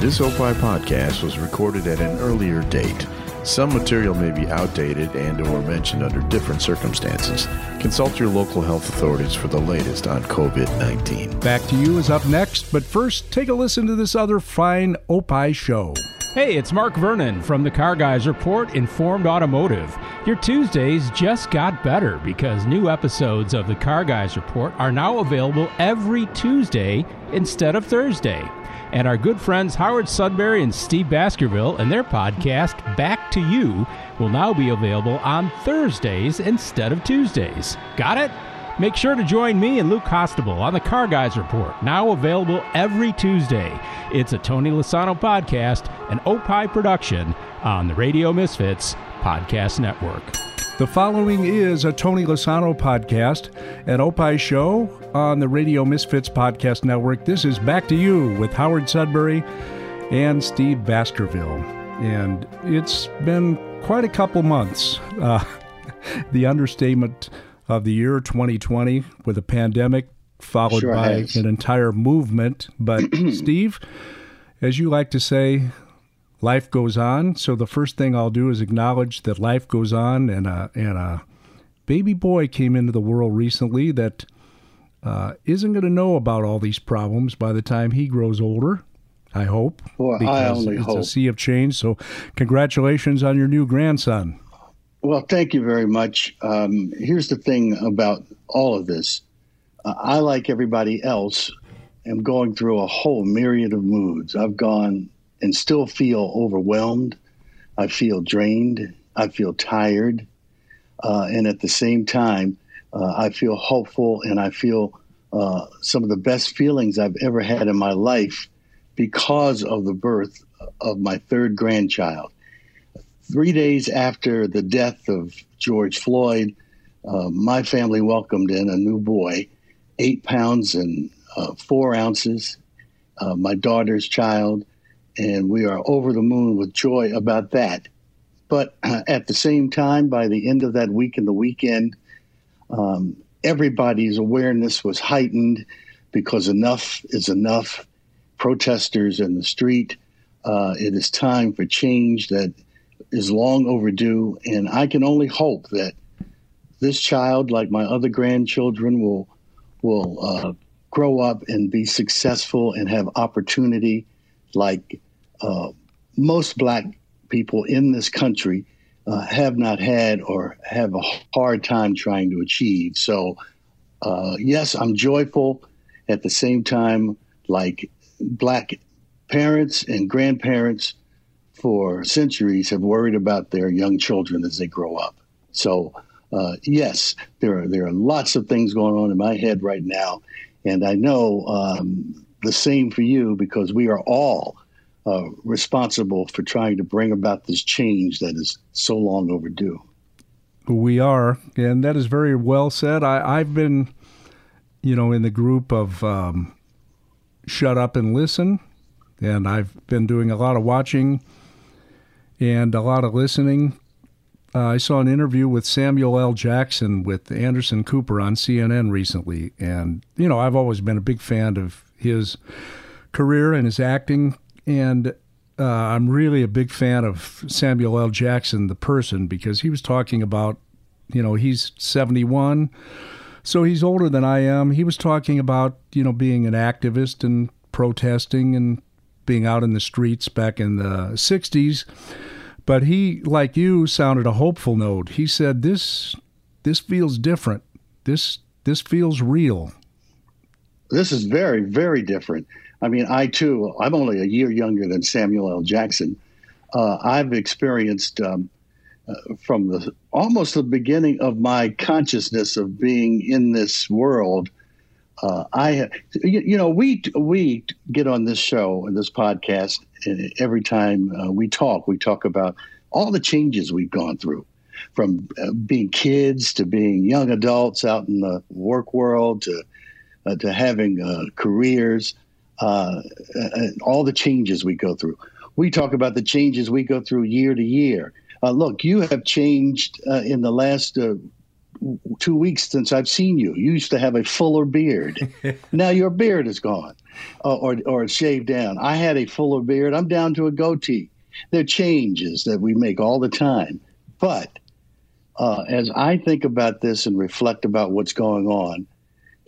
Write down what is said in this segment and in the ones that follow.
This Opie podcast was recorded at an earlier date. Some material may be outdated and or mentioned under different circumstances. Consult your local health authorities for the latest on COVID-19. Back to you is up next, but first, take a listen to this other fine Opie show. Hey, it's Mark Vernon from the Car Guys Report Informed Automotive. Your Tuesdays just got better because new episodes of the Car Guys Report are now available every Tuesday instead of Thursday. And our good friends Howard Sudbury and Steve Baskerville and their podcast, Back to You, will now be available on Thursdays instead of Tuesdays. Got it? Make sure to join me and Luke Costable on the Car Guys Report, now available every Tuesday. It's a Tony Lasano podcast, an Opie production on the Radio Misfits Podcast Network. The following is a Tony Lasano podcast, an Opie show on the Radio Misfits Podcast Network. This is Back to You with Howard Sudbury and Steve Baskerville. And it's been quite a couple months. Uh, the understatement of the year 2020 with a pandemic followed Sure by has. an entire movement. But, Steve, as you like to say, life goes on. So the first thing I'll do is acknowledge that life goes on, and a and a baby boy came into the world recently that uh, isn't going to know about all these problems by the time he grows older. I hope. Well, I because only it's a sea of change. So, congratulations on your new grandson. Well, thank you very much. Um, here's the thing about all of this. Uh, I, like everybody else, am going through a whole myriad of moods. I've gone and still feel overwhelmed. I feel drained. I feel tired. Uh, and at the same time, uh, I feel hopeful and I feel uh, some of the best feelings I've ever had in my life because of the birth of my third grandchild three days after the death of George Floyd, uh, my family welcomed in a new boy, eight pounds and uh, four ounces, uh, my daughter's child, and we are over the moon with joy about that. But uh, at the same time, by the end of that week and the weekend, um, everybody's awareness was heightened because enough is enough. Protesters in the street. Uh, it is time for change that is long overdue, and I can only hope that this child, like my other grandchildren, will will uh, grow up and be successful and have opportunity, like uh, most Black people in this country uh, have not had or have a hard time trying to achieve. So, uh, yes, I'm joyful. At the same time, like Black parents and grandparents for centuries have worried about their young children as they grow up. So, uh, yes, there are there are lots of things going on in my head right now, and I know um, the same for you because we are all uh, responsible for trying to bring about this change that is so long overdue. We are, and that is very well said. I, I've been, you know, in the group of um, shut up and listen, and I've been doing a lot of watching and a lot of listening. Uh, I saw an interview with Samuel L. Jackson with Anderson Cooper on CNN recently, and you know, I've always been a big fan of his career and his acting, and uh, I'm really a big fan of Samuel L. Jackson, the person, because he was talking about, you know, he's 71, so he's older than I am. He was talking about, you know, being an activist and protesting and being out in the streets back in the 60s. But he, like you, sounded a hopeful note. He said, "This, this feels different. This, this feels real." This is very, very different. I mean, I too, I'm only a year younger than Samuel L. Jackson. Uh, I've experienced um, uh, from the almost the beginning of my consciousness of being in this world. Uh, I, you, you know, we we get on this show and this podcast, and every time uh, we talk, we talk about all the changes we've gone through, from uh, being kids to being young adults out in the work world to uh, to having uh, careers, uh, all the changes we go through. We talk about the changes we go through year to year. Uh, look, you have changed uh, in the last uh, two weeks since I've seen you. You used to have a fuller beard. now your beard is gone, uh, or or it's shaved down. I had a fuller beard. I'm down to a goatee. There are changes that we make all the time, but uh, as I think about this and reflect about what's going on,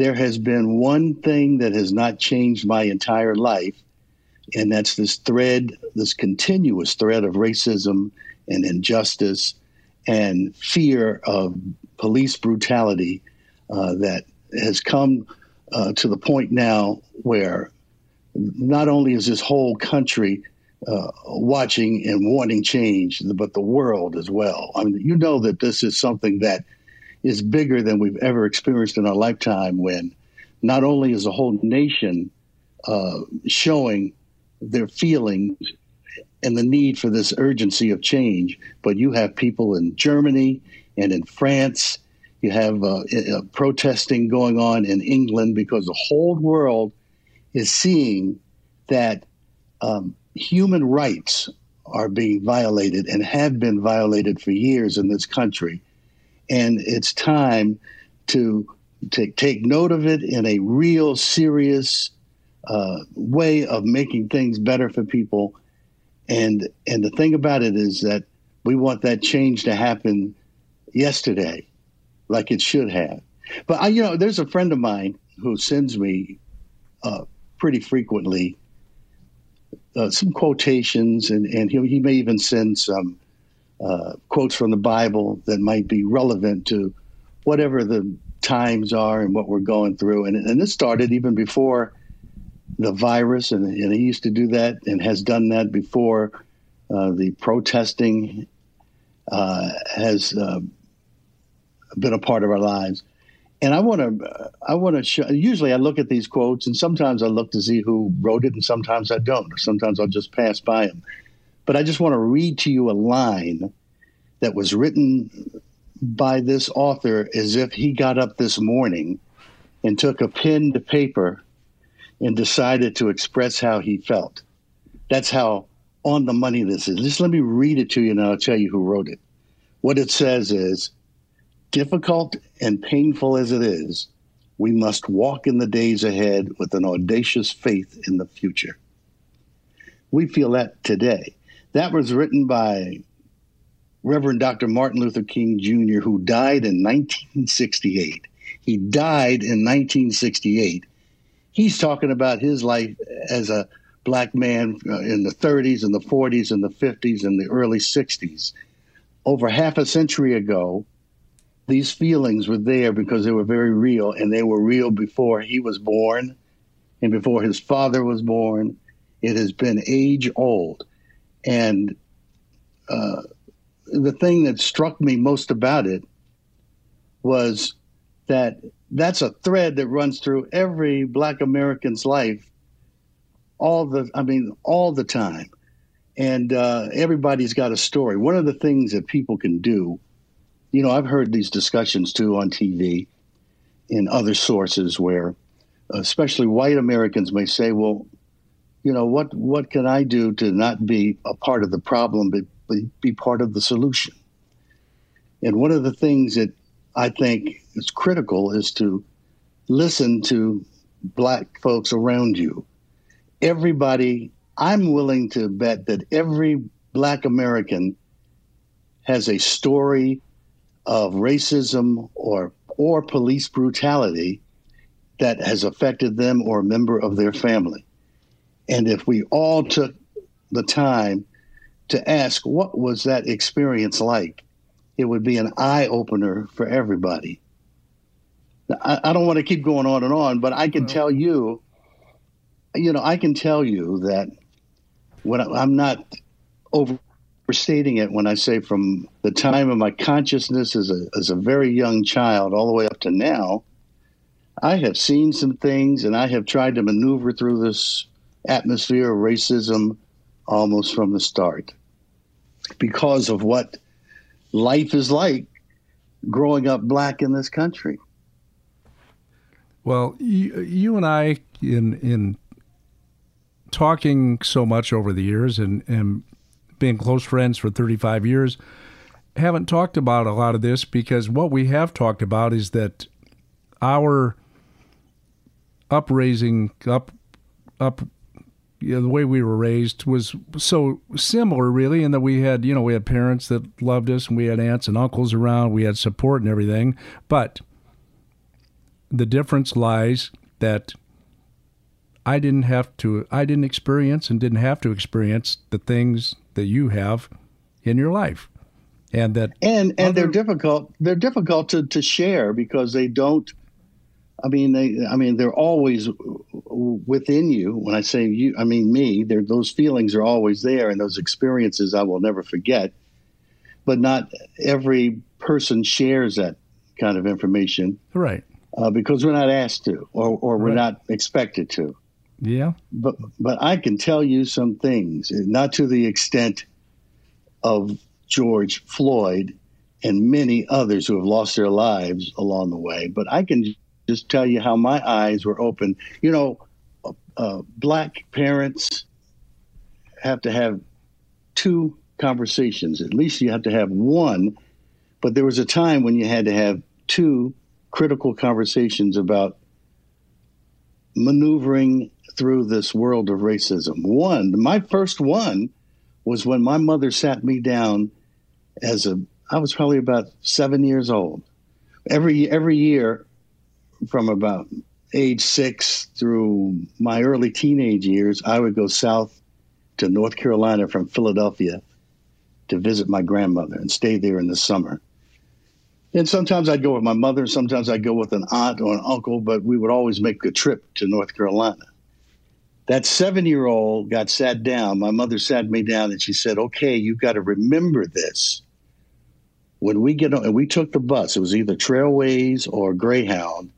there has been one thing that has not changed my entire life, and that's this thread, this continuous thread of racism and injustice and fear of police brutality uh, that has come uh, to the point now where not only is this whole country uh, watching and wanting change, but the world as well. I mean, you know that this is something that is bigger than we've ever experienced in our lifetime when not only is a whole nation uh, showing their feelings and the need for this urgency of change, but you have people in Germany and in France. You have uh, uh, protesting going on in England because the whole world is seeing that um, human rights are being violated and have been violated for years in this country. And it's time to take, take note of it in a real serious uh, way of making things better for people. And, and the thing about it is that we want that change to happen yesterday, like it should have. But I, you know, there's a friend of mine who sends me uh, pretty frequently uh, some quotations, and, and he, he may even send some uh, quotes from the Bible that might be relevant to whatever the times are and what we're going through. And, and this started even before the virus, and, and he used to do that and has done that before uh, the protesting uh, has uh, been a part of our lives. And I want to, I want to show. Usually, I look at these quotes, and sometimes I look to see who wrote it, and sometimes I don't. Sometimes I'll just pass by them. But I just want to read to you a line that was written by this author as if he got up this morning and took a pen to paper and decided to express how he felt. That's how on the money this is. Just let me read it to you and I'll tell you who wrote it. What it says is difficult and painful as it is, we must walk in the days ahead with an audacious faith in the future. We feel that today. That was written by Reverend Dr. Martin Luther King Jr., who died in 1968. He died in 1968. He's talking about his life as a black man uh, in the 30s and the 40s and the 50s and the early 60s. Over half a century ago, these feelings were there because they were very real, and they were real before he was born and before his father was born. It has been age old. And uh, the thing that struck me most about it was that that's a thread that runs through every black American's life all the I mean all the time. And uh, everybody's got a story. One of the things that people can do you know, I've heard these discussions too on TV in other sources where, especially white Americans, may say, "Well, you know, what what can I do to not be a part of the problem, but be part of the solution?" And one of the things that I think is critical is to listen to black folks around you. Everybody, I'm willing to bet that every black American has a story of racism or or police brutality that has affected them or a member of their family. And if we all took the time to ask what was that experience like, it would be an eye opener for everybody. I, I, don't want to keep going on and on, but I can mm-hmm. tell you, you know, I can tell you that when I, I'm not overstating it when I say from the time of my consciousness as a, as a very young child all the way up to now, I have seen some things and I have tried to maneuver through this atmosphere of racism almost from the start because of what life is like growing up black in this country. Well, you, you and I, in in talking so much over the years and, and being close friends for 35 years, haven't talked about a lot of this because what we have talked about is that our upraising up up you know, the way we were raised was so similar really in that we had you know we had parents that loved us and we had aunts and uncles around. We had support and everything. But the difference lies that I didn't have to I didn't experience and didn't have to experience the things that you have in your life. And that and and other, they're difficult they're difficult to, to share because they don't I mean, they. I mean, they're always within you. When I say you, I mean me. There, those feelings are always there, and those experiences I will never forget. But not every person shares that kind of information, right? Uh, because we're not asked to, or or we're right. not expected to. Yeah. But but I can tell you some things, not to the extent of George Floyd and many others who have lost their lives along the way, but I can just tell you how my eyes were open. You know, uh, black parents have to have two conversations. At least you have to have one, but there was a time when you had to have two critical conversations about maneuvering through this world of racism. One, my first one was when my mother sat me down as a I was probably about 7 years old. Every every year from about age six through my early teenage years, I would go south to North Carolina from Philadelphia to visit my grandmother and stay there in the summer. And sometimes I'd go with my mother, sometimes I'd go with an aunt or an uncle, but we would always make a trip to North Carolina. That seven year old got sat down. My mother sat me down and she said, Okay, you've got to remember this. When we get on, and we took the bus, it was either Trailways or Greyhound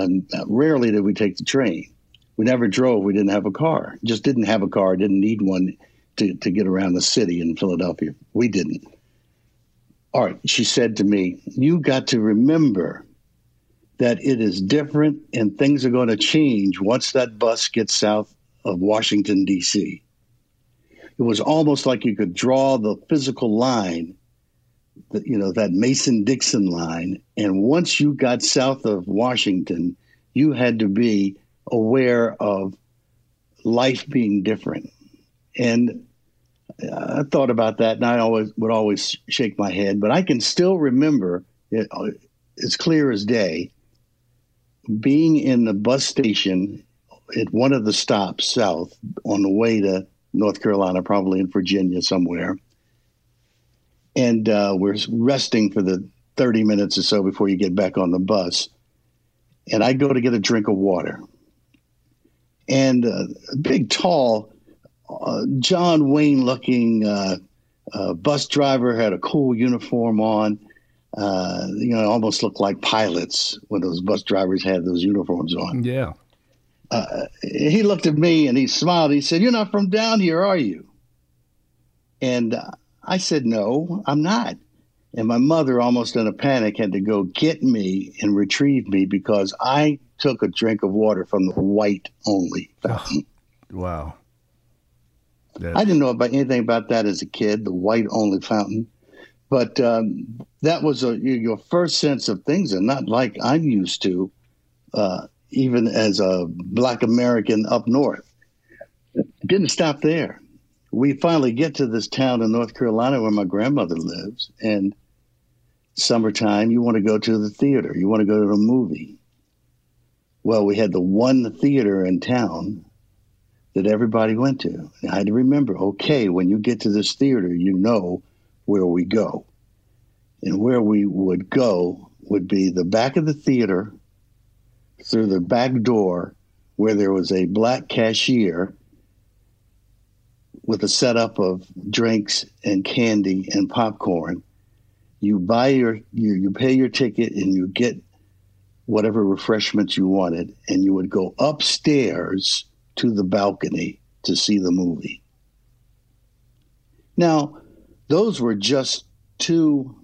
and uh, rarely did we take the train. We never drove. We didn't have a car. Just didn't have a car. Didn't need one to, to get around the city in Philadelphia. We didn't. All right. She said to me, You got to remember that it is different and things are going to change once that bus gets south of Washington, D.C. It was almost like you could draw the physical line you know that Mason Dixon line, and once you got south of Washington, you had to be aware of life being different. And uh, I thought about that, and I always would always shake my head, but I can still remember it uh, as clear as day being in the bus station at one of the stops south on the way to North Carolina, probably in Virginia somewhere and uh, we're resting for the 30 minutes or so before you get back on the bus. And I go to get a drink of water. And uh, a big, tall, uh, John Wayne looking uh, uh, bus driver had a cool uniform on. Uh, you know, almost looked like pilots when those bus drivers had those uniforms on. Yeah. he looked at me and he smiled. He said, You're not from down here, are you? And I said, No, I'm not. And my mother, almost in a panic, had to go get me and retrieve me because I took a drink of water from the white only fountain. Oh, wow. I didn't know about anything about that as a kid, the white only fountain. But um, that was a, your first sense of things, and not like I'm used to, uh, even as a black American up north. It didn't stop there we finally get to this town in North Carolina where my grandmother lives, and summertime, you want to go to the theater, you want to go to a movie. Well, we had the one theater in town that everybody went to. And I had to remember, okay, when you get to this theater, you know where we go. And where we would go would be the back of the theater through the back door where there was a black cashier with a setup of drinks and candy and popcorn. You buy your you, you pay your ticket and you get whatever refreshments you wanted, and you would go upstairs to the balcony to see the movie. Now, those were just two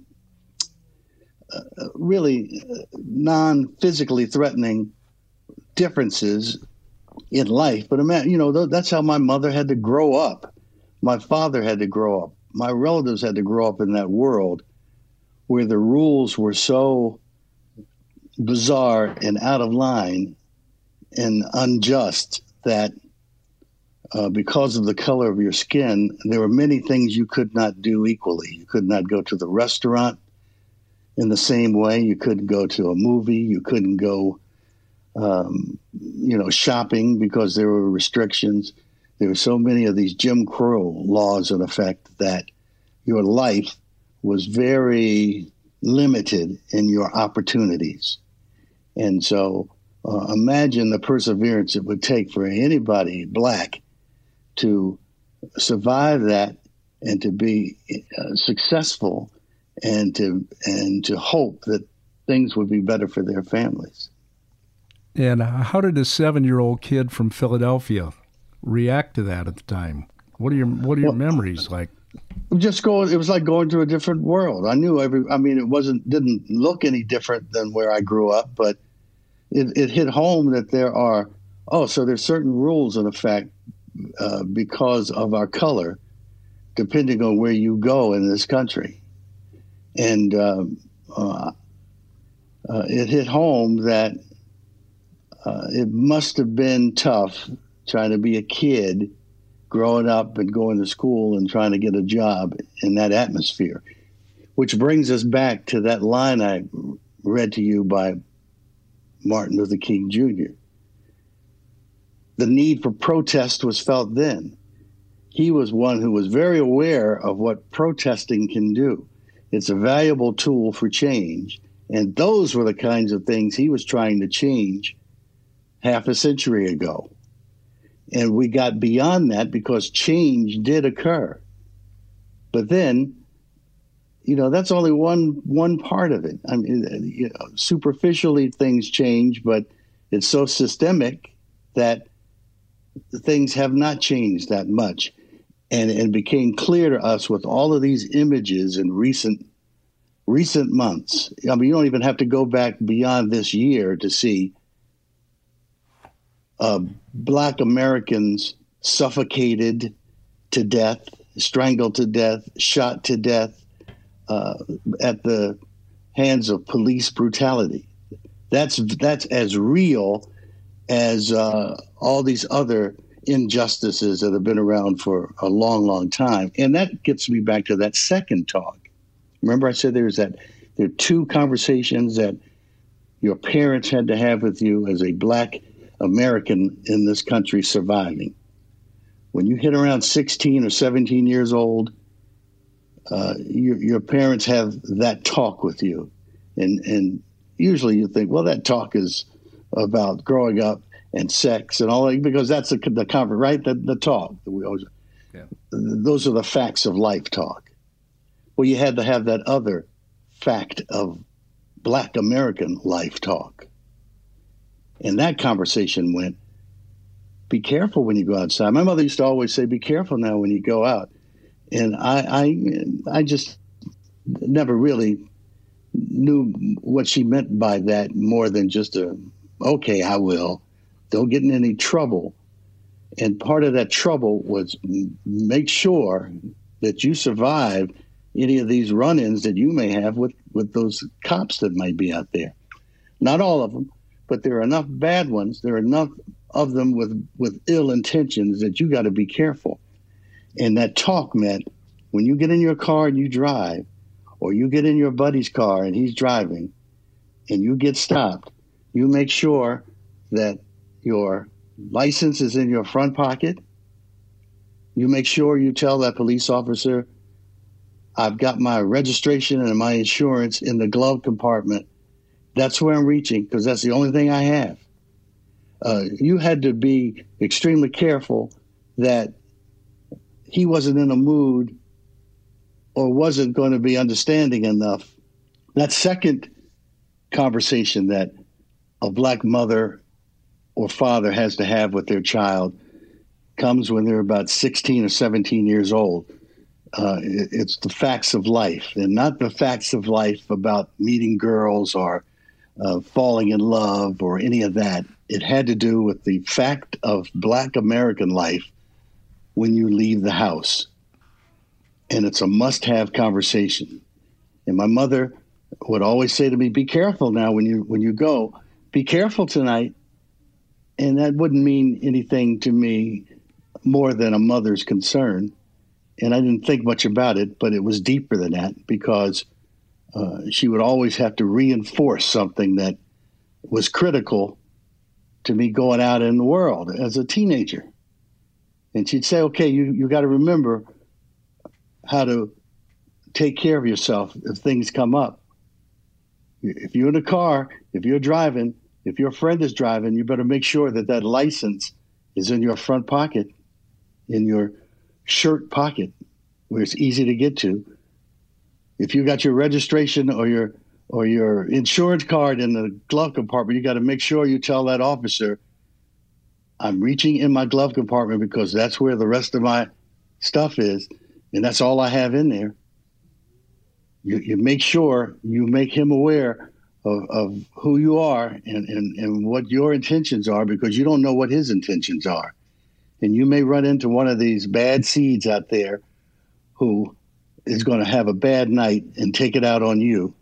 uh, really uh, non physically threatening differences in life. But you know, that's how my mother had to grow up my father had to grow up. My relatives had to grow up in that world where the rules were so bizarre and out of line and unjust that uh, because of the color of your skin, there were many things you could not do equally. You could not go to the restaurant in the same way. You couldn't go to a movie. You couldn't go, um, you know, shopping because there were restrictions. There were so many of these Jim Crow laws in effect that your life was very limited in your opportunities. And so uh, imagine the perseverance it would take for anybody black to survive that and to be uh, successful and to and to hope that things would be better for their families. And how did a seven-year-old kid from Philadelphia react to that at the time? What are your What are your well, memories like? Just going, it was like going to a different world. I knew every. I mean, it wasn't didn't look any different than where I grew up, but it, it hit home that there are. Oh, so there's certain rules in effect uh, because of our color, depending on where you go in this country. And um, uh, uh, it hit home that uh, it must have been tough trying to be a kid growing up and going to school and trying to get a job in that atmosphere. Which brings us back to that line I read to you by Martin Luther King Jr the need for protest was felt then. He was one who was very aware of what protesting can do. It's a valuable tool for change. And those were the kinds of things he was trying to change half a century ago. And we got beyond that because change did occur. But then, you know, that's only one one part of it. I mean, you know, superficially things change, but it's so systemic that things have not changed that much. And it became clear to us with all of these images in recent recent months. I mean, you don't even have to go back beyond this year to see uh, black Americans suffocated to death, strangled to death, shot to death uh, at the hands of police brutality. That's that's as real as uh, all these other injustices that have been around for a long, long time. And that gets me back to that second talk. Remember, I said there's that there are two conversations that your parents had to have with you as a black American in this country surviving. When you hit around 16 or 17 years old, uh, your, your parents have that talk with you. And, and usually you think, well, that talk is about growing up and sex and all that because that's the, the conference, right? The, the talk that we always, yeah. those are the facts of life talk. Well, you had to have that other fact of black American life talk. And that conversation went, be careful when you go outside. My mother used to always say, be careful now when you go out. And I, I, I just never really knew what she meant by that more than just a okay, I will. Don't get in any trouble. And part of that trouble was make sure that you survive any of these run ins that you may have with, with those cops that might be out there. Not all of them, but there are enough bad ones. There are enough of them with, with ill intentions that you got to be careful. And that talk meant when you get in your car and you drive, or you get in your buddy's car and he's driving, and you get stopped, you make sure that your license is in your front pocket. You make sure you tell that police officer, I've got my registration and my insurance in the glove compartment. That's where I'm reaching because that's the only thing I have. Uh, you had to be extremely careful that he wasn't in a mood or wasn't going to be understanding enough. That second conversation that a black mother or father has to have with their child comes when they're about 16 or 17 years old. Uh, it, it's the facts of life and not the facts of life about meeting girls or uh, falling in love or any of that. It had to do with the fact of black American life when you leave the house. And it's a must have conversation. And my mother would always say to me, "Be careful now when you when you go. Be careful tonight." And that wouldn't mean anything to me more than a mother's concern. And I didn't think much about it, but it was deeper than that because uh, she would always have to reinforce something that was critical to me going out in the world as a teenager. And she'd say, okay, you, you got to remember how to take care of yourself if things come up. If you're in a car, if you're driving, if your friend is driving, you better make sure that that license is in your front pocket, in your shirt pocket, where it's easy to get to. If you got your registration or your or your insurance card in the glove compartment, you got to make sure you tell that officer, I'm reaching in my glove compartment because that's where the rest of my stuff is, and that's all I have in there. You, you make sure you make him aware of, of who you are and, and, and what your intentions are because you don't know what his intentions are. And you may run into one of these bad seeds out there who is going to have a bad night and take it out on you.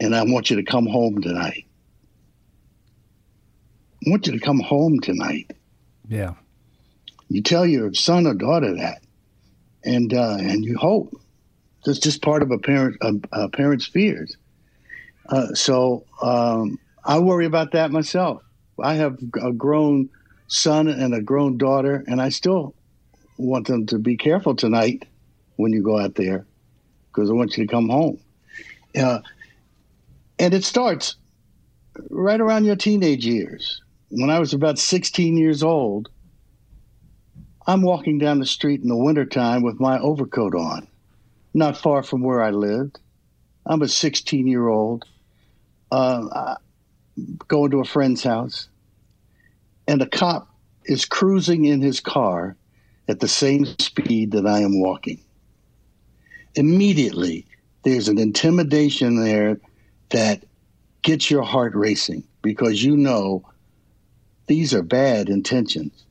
And I want you to come home tonight. I want you to come home tonight. Yeah. You tell your son or daughter that, and uh, and you hope. That's just part of a parent a, a parent's fears. Uh, so um, I worry about that myself. I have a grown son and a grown daughter, and I still want them to be careful tonight when you go out there because I want you to come home. Uh, and it starts right around your teenage years. When I was about 16 years old, I'm walking down the street in the wintertime with my overcoat on, not far from where I lived. I'm a 16 year old uh, going to a friend's house, and a cop is cruising in his car at the same speed that I am walking. Immediately, there's an intimidation there that gets your heart racing because you know these are bad intentions.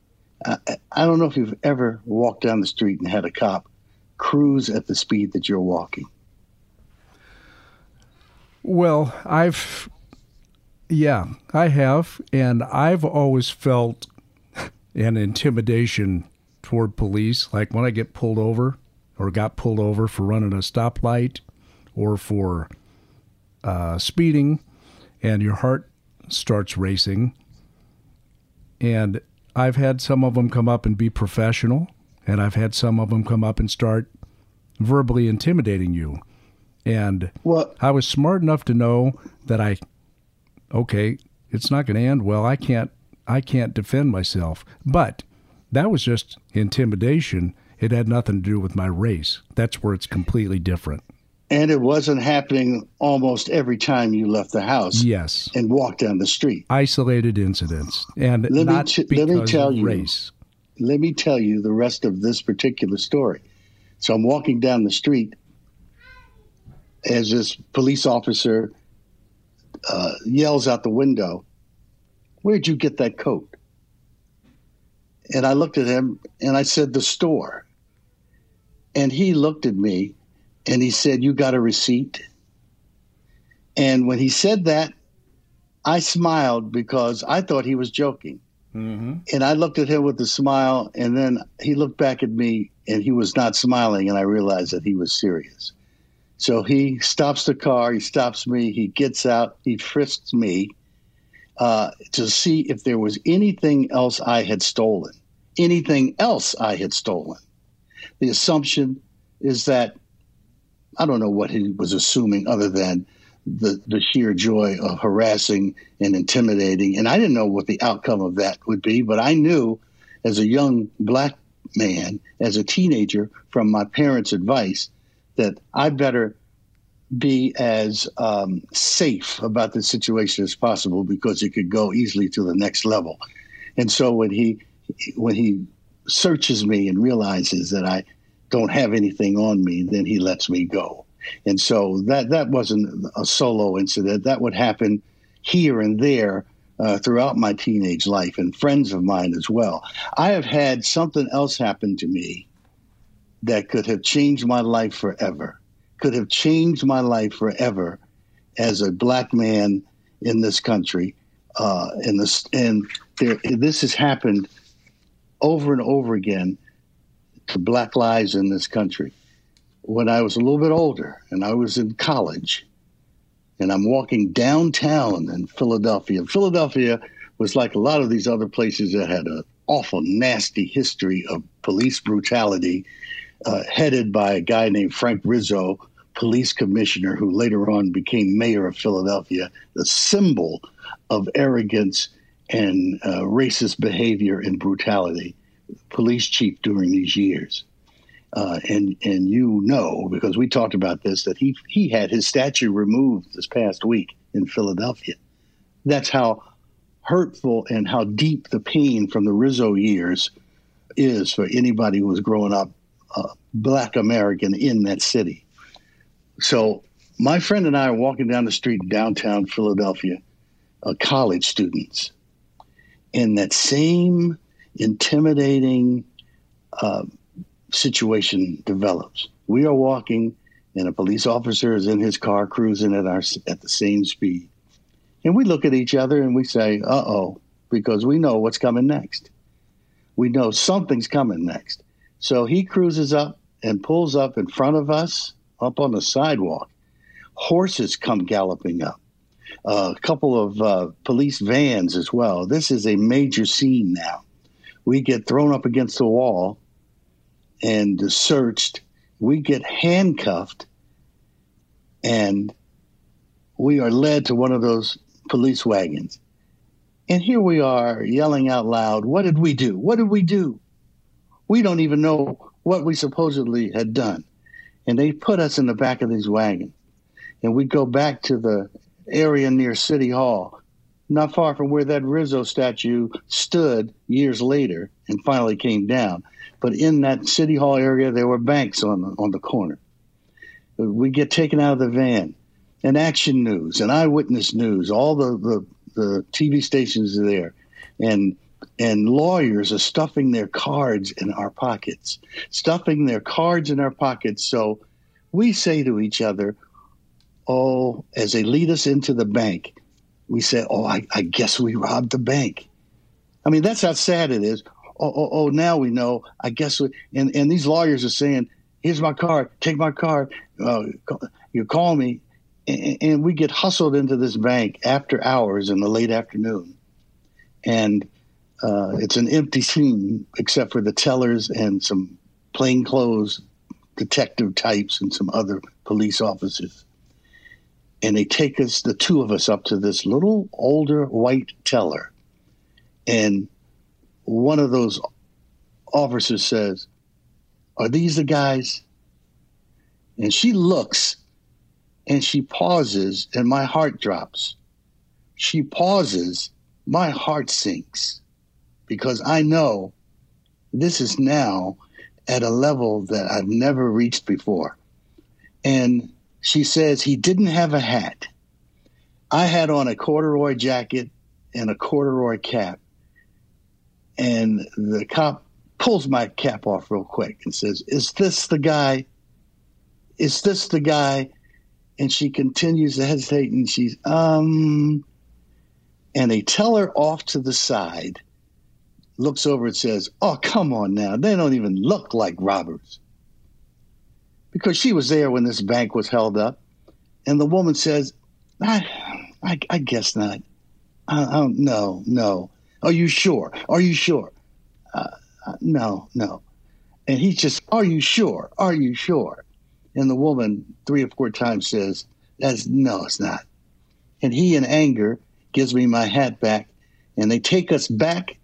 I, I don't know if you've ever walked down the street and had a cop cruise at the speed that you're walking. Well, I've, yeah, I have. And I've always felt an intimidation toward police. Like when I get pulled over or got pulled over for running a stoplight or for uh, speeding, and your heart starts racing. And I've had some of them come up and be professional, and I've had some of them come up and start verbally intimidating you. And Well, I was smart enough to know that I, okay, it's not going to end well. I can't, I can't defend myself. But that was just intimidation. It had nothing to do with my race. That's where it's completely different. and it wasn't happening almost every time you left the house Yes, and walked down the street. isolated incidents, and Let me not t- because let me tell of you. race. Let me tell you the rest of this particular story. So I'm walking down the street as this police officer uh, yells out the window, Where'd you get that coat? And I looked at him and I said, The store. And he looked at me and he said, You got a receipt? And when he said that, I smiled because I thought he was joking. And I looked at him with a smile, and then he looked back at me and he was not smiling, and I realized that he was serious. So he stops the car, he stops me, he gets out, he frisks me uh, to see if there was anything else I had stolen. Anything else I had stolen. The assumption is that I don't know what he was assuming other than the, the sheer joy of harassing and intimidating. And I didn't know what the outcome of that would be, but I knew as a young black man, as a teenager, from my parents' advice, that I better be as um, safe about the situation as possible because it could go easily to the next level. And so when he when he searches me and realizes that I don't have anything on me, then he lets me go. And so that that wasn't a solo incident. That would happen here and there uh, throughout my teenage life, and friends of mine as well. I have had something else happen to me that could have changed my life forever. could have changed my life forever as a black man in this country. Uh, in this, and there, this has happened over and over again to black lives in this country. When I was a little bit older and I was in college, and I'm walking downtown in Philadelphia. Philadelphia was like a lot of these other places that had an awful, nasty history of police brutality, uh, headed by a guy named Frank Rizzo, police commissioner, who later on became mayor of Philadelphia, the symbol of arrogance and uh, racist behavior and brutality, police chief during these years. Uh, and and you know because we talked about this that he he had his statue removed this past week in Philadelphia. That's how hurtful and how deep the pain from the Rizzo years is for anybody who was growing up uh, Black American in that city. So my friend and I are walking down the street in downtown Philadelphia, uh, college students, and that same intimidating. Uh, situation develops. We are walking, and a police officer is in his car cruising at our at the same speed, and we look at each other and we say, "Uh oh," because we know what's coming next. We know something's coming next. So he cruises up and pulls up in front of us, up on the sidewalk. Horses come galloping up. Uh, a couple of uh, police vans as well. This is a major scene now. We get thrown up against the wall and searched. We get handcuffed and we are led to one of those police wagons. And here we are yelling out loud, What did we do? What did we do? We don't even know what we supposedly had done. And they put us in the back of these wagons. And we go back to the area near City Hall, not far from where that Rizzo statue stood years later and finally came down. But in that city hall area, there were banks on the, on the corner. We get taken out of the van, and Action News and Eyewitness News, all the, the, the TV stations are there, and and lawyers are stuffing their cards in our pockets, stuffing their cards in our pockets. So we say to each other, "Oh," as they lead us into the bank, we say, "Oh, I, I guess we robbed the bank." I mean, that's how sad it is oh, oh, oh, now we know. I guess, we, and, and these lawyers are saying, here's my card, take my card, uh, you call me. And, and we get hustled into this bank after hours in the late afternoon. And uh, it's an empty scene except for the tellers and some plainclothes detective types and some other police officers. And they take us, the two of us, up to this little older white teller. And one of those officers says, Are these the guys? And she looks and she pauses, and my heart drops. She pauses, my heart sinks because I know this is now at a level that I've never reached before. And she says, He didn't have a hat. I had on a corduroy jacket and a corduroy cap and the cop pulls my cap off real quick and says, Is this the guy? Is this the guy? And she continues to hesitate and she's, um, and they tell her off to the side, looks over and says, Oh, come on now. They don't even look like robbers. Because she was there when this bank was held up. And the woman says, I, I, I guess not. I, I don't, no, no. Are you sure? Are you sure? Uh, uh, no, no. And he just, Are you sure? Are you sure? And the woman, three or four times, says, That's no, it's not. And he, in anger, gives me my hat back, and they take us back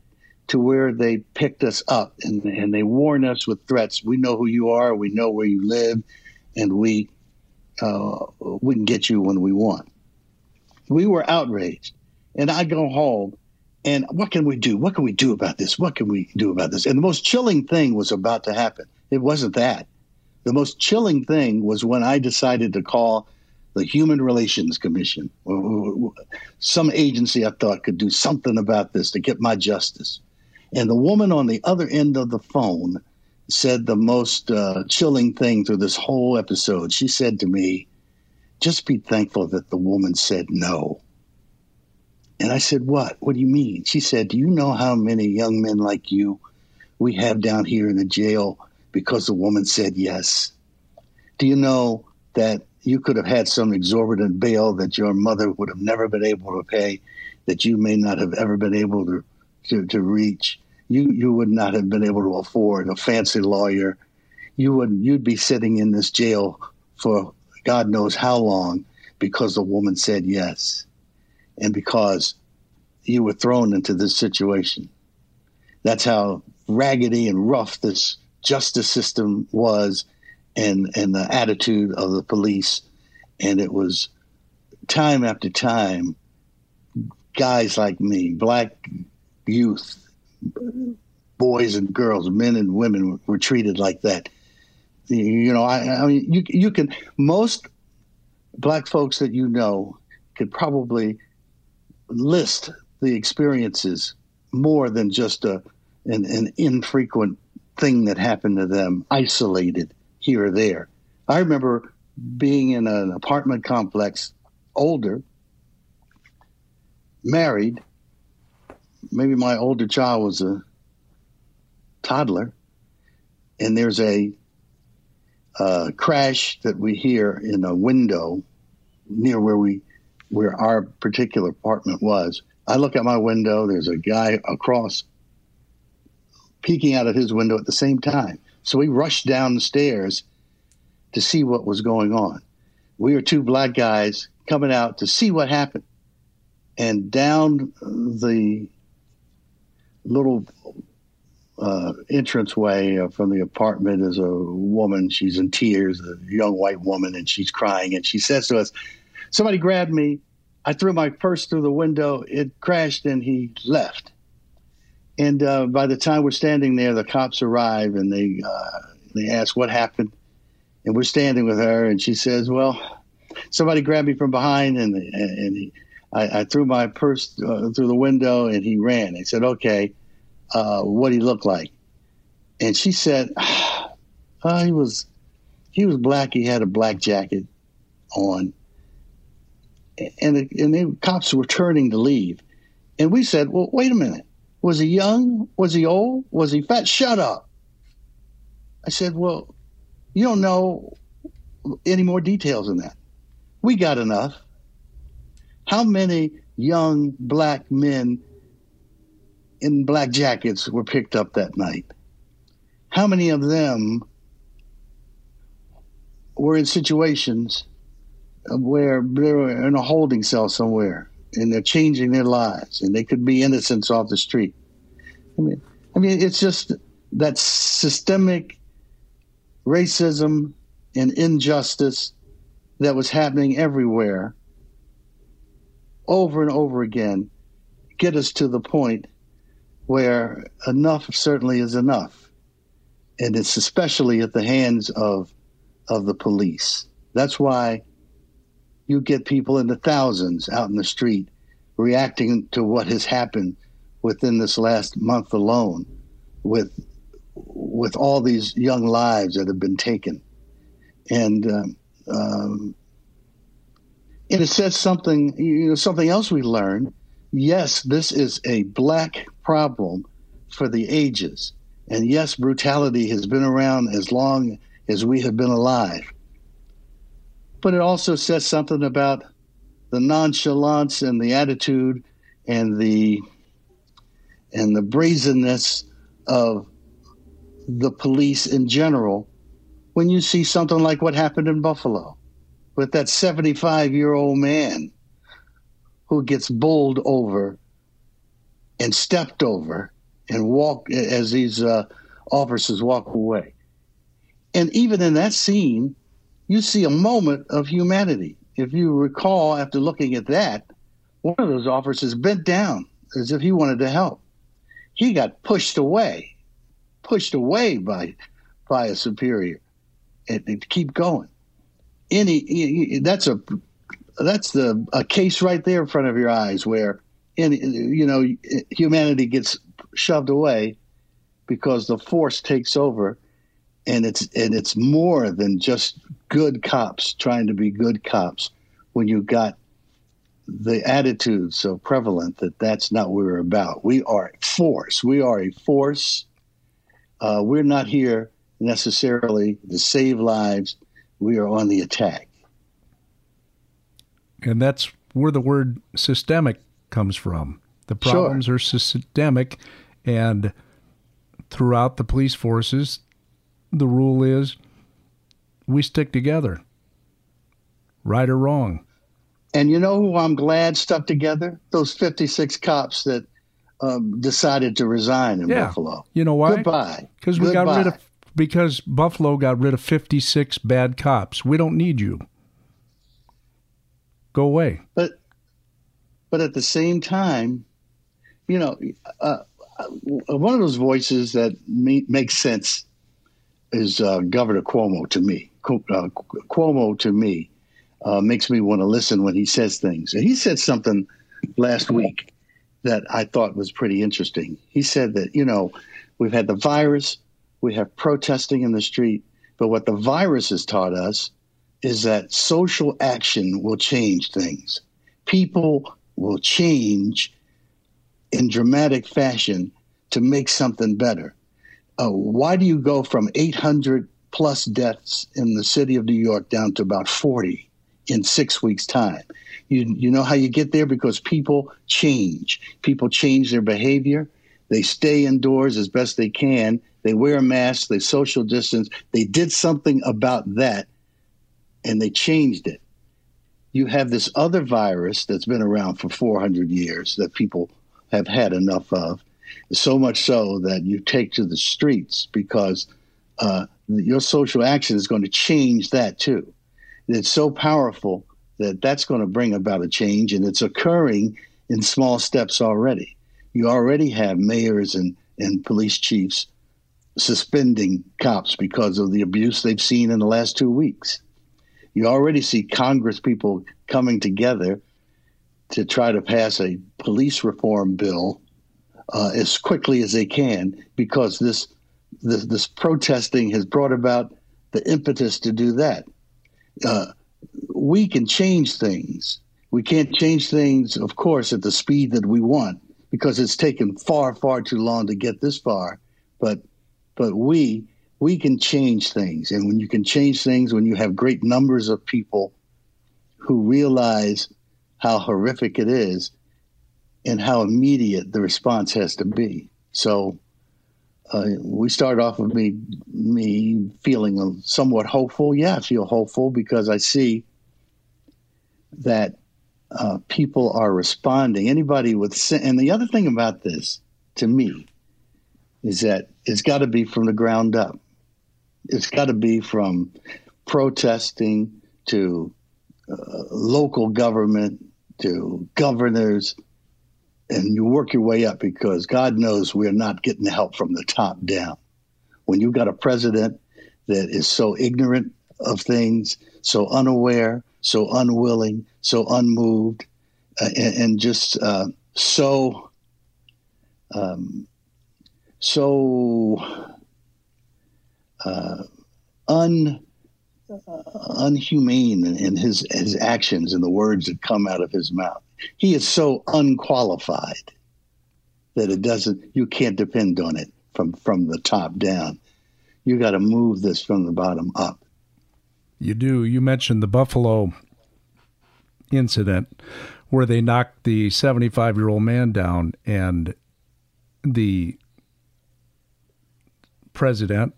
to where they picked us up, and, and they warned us with threats. We know who you are, we know where you live, and we uh, we can get you when we want. We were outraged, and I go home and what can we do? What can we do about this? What can we do about this? And the most chilling thing was about to happen. It wasn't that. The most chilling thing was when I decided to call the Human Relations Commission, some agency I thought could do something about this to get my justice. And the woman on the other end of the phone said the most uh, chilling thing through this whole episode. She said to me, Just be thankful that the woman said no. And I said, What? What do you mean? She said, Do you know how many young men like you we have down here in the jail because the woman said yes? Do you know that you could have had some exorbitant bail that your mother would have never been able to pay, that you may not have ever been able to, to, to reach? You, you would not have been able to afford a fancy lawyer. You would you'd be sitting in this jail for God knows how long because the woman said yes, and because you were thrown into this situation. That's how raggedy and rough this justice system was and and the attitude of the police and it was time after time guys like me black youth boys and girls men and women were treated like that you know i, I mean you you can most black folks that you know could probably list the experiences more than just a an, an infrequent thing that happened to them isolated here or there. I remember being in an apartment complex, older, married. Maybe my older child was a toddler, and there's a uh, crash that we hear in a window near where we where our particular apartment was. I look at my window. There's a guy across peeking out of his window at the same time. So we rushed down the stairs to see what was going on. We were two black guys coming out to see what happened. And down the little uh, entranceway from the apartment is a woman. She's in tears, a young white woman, and she's crying. And she says to us, Somebody grabbed me. I threw my purse through the window. It crashed and he left. And uh, by the time we're standing there, the cops arrive and they uh, they ask what happened, and we're standing with her, and she says, "Well, somebody grabbed me from behind, and and he, I, I, threw my purse uh, through the window, and he ran." They said, "Okay, uh, what he look like?" And she said, oh, "He was he was black. He had a black jacket on." And the, and the cops were turning to leave, and we said, "Well, wait a minute." Was he young? Was he old? Was he fat? Shut up. I said, Well, you don't know any more details than that. We got enough. How many young black men in black jackets were picked up that night? How many of them were in situations where they were in a holding cell somewhere? and they're changing their lives, and they could be innocents off the street. I mean, I mean, it's just that systemic racism and injustice that was happening everywhere, over and over again, get us to the point where enough certainly is enough, and it's especially at the hands of of the police. That's why you get people in the thousands out in the street reacting to what has happened within this last month alone with with all these young lives that have been taken and um, um, and it says something you know something else we learned. Yes this is a black problem for the ages. And yes brutality has been around as long as we have been alive. But it also says something about the nonchalance and the attitude and the and the brazenness of the police in general when you see something like what happened in Buffalo with that 75 year old man who gets bowled over and stepped over and walk as these uh, officers walk away. And even in that scene, you see a moment of humanity. If you recall, after looking at that, one of those officers bent down as if he wanted to help. He got pushed away, pushed away by by a superior, and, and keep going. Any that's a that's the a case right there in front of your eyes where any you know humanity gets shoved away because the force takes over and it's and it's more than just good cops trying to be good cops when you got the attitude so prevalent that that's not what we're about. We are a force. We are a force. Uh, we're not here necessarily to save lives. We are on the attack. And that's where the word systemic comes from. The problems sure. are systemic, and throughout the police forces, the rule is we stick together, right or wrong. And you know who I'm glad stuck together? Those 56 cops that um, decided to resign in yeah. Buffalo. You know why? Goodbye. Because we got rid of because Buffalo got rid of 56 bad cops. We don't need you. Go away. But but at the same time, you know, uh, uh one of those voices that makes sense is uh, Governor Cuomo to me. Uh, Cuomo to me uh, makes me want to listen when he says things. And he said something last week that I thought was pretty interesting. He said that, you know, we've had the virus, we have protesting in the street, but what the virus has taught us is that social action will change things. People will change in dramatic fashion to make something better. Uh, why do you go from 800 plus deaths in the city of New York down to about 40 in six weeks' time? You, you know how you get there? Because people change. People change their behavior. They stay indoors as best they can. They wear a mask. They social distance. They did something about that and they changed it. You have this other virus that's been around for 400 years that people have had enough of, so much so that you take to the streets because uh, your social action is going to change that too. It's so powerful that that's going to bring about a change, and it's occurring in small steps already. You already have mayors and, and police chiefs suspending cops because of the abuse they've seen in the last two weeks. You already see Congress people coming together to try to pass a police reform bill uh, as quickly as they can because this, this, this protesting has brought about the impetus to do that. Uh, we can change things. We can't change things, of course, at the speed that we want because it's taken far, far too long to get this far. But but we we can change things, and when you can change things, when you have great numbers of people who realize how horrific it is and how immediate the response has to be. So uh, we start off with me me feeling somewhat hopeful. Yeah, I feel hopeful because I see that uh, people are responding. Anybody with and the other thing about this to me is that it's got to be from the ground up. It's got to be from protesting to uh, local government to governors, and you work your way up because God knows we're not getting the help from the top down. When you've got a president that is so ignorant of things, so unaware, so unwilling, so unmoved, uh, and, and, just uh, so um, so uh, un unhumane in his his actions and the words that come out of his mouth. He is so unqualified that it doesn't. You can't depend on it from from the top down. You got to move this from the bottom up. You do. You mentioned the Buffalo incident where they knocked the 75 year old man down and the president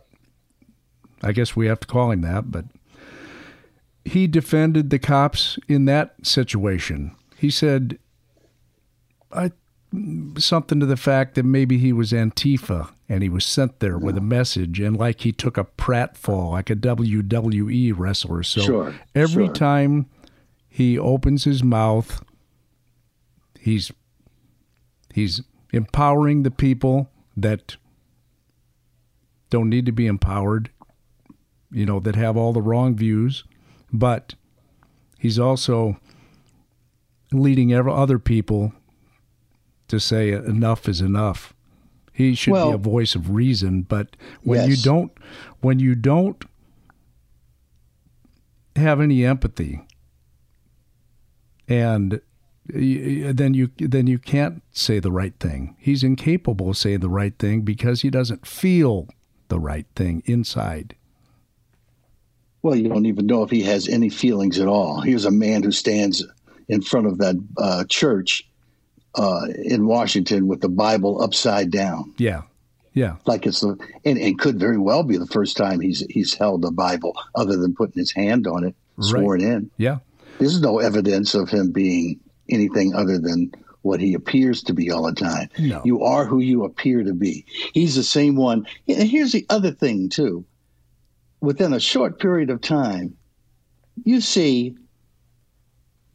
I guess we have to call him that, but he defended the cops in that situation. He said I, something to the fact that maybe he was Antifa and he was sent there with a message and like he took a pratfall like a WWE wrestler. So sure, every sure. time he opens his mouth, he's he's empowering the people that don't need to be empowered you know, that have all the wrong views, but he's also leading other people to say enough is enough. He should Well- be a voice of reason, but when you don't when you don't have any empathy and then you then you can't say the right thing. He's incapable of saying the right thing because he doesn't feel the right thing inside. Well, you don't even know if he has any feelings at all. Here's a man who stands in front of that uh, church uh, in Washington with the Bible upside down, Yeah. Yeah. like it's the and, and could very well be the first time he's he's held the Bible other than putting his hand on it, sworn in. Yeah. There's no evidence of him being anything other than what he appears to be all the time. No. You are who you appear to be. He's the same one. And here's the other thing, too. Within a short period of time, you see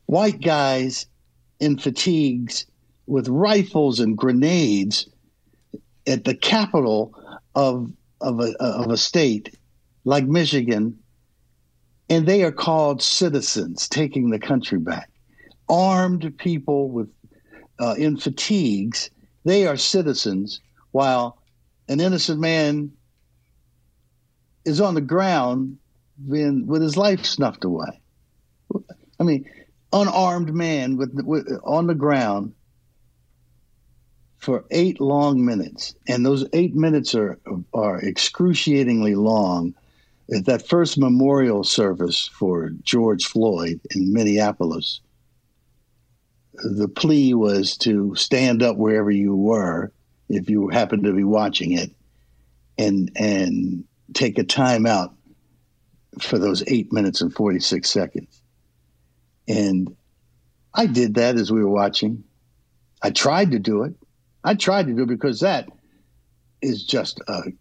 white guys in fatigues with rifles and grenades at the capital of, of, a, of a state like Michigan and they are called citizens taking the country back. Armed people with uh, in fatigues, they are citizens, while an innocent man is on the ground being, with his life snuffed away. I mean, unarmed man with, with on the ground for eight long minutes, and those eight minutes are are excruciatingly long at that first memorial service for George Floyd in Minneapolis, the plea was to stand up wherever you were, if you happened to be watching it, and and take a time out for those eight minutes and forty six seconds. And I did that as we were watching. I tried to do it. I tried to do because that is just a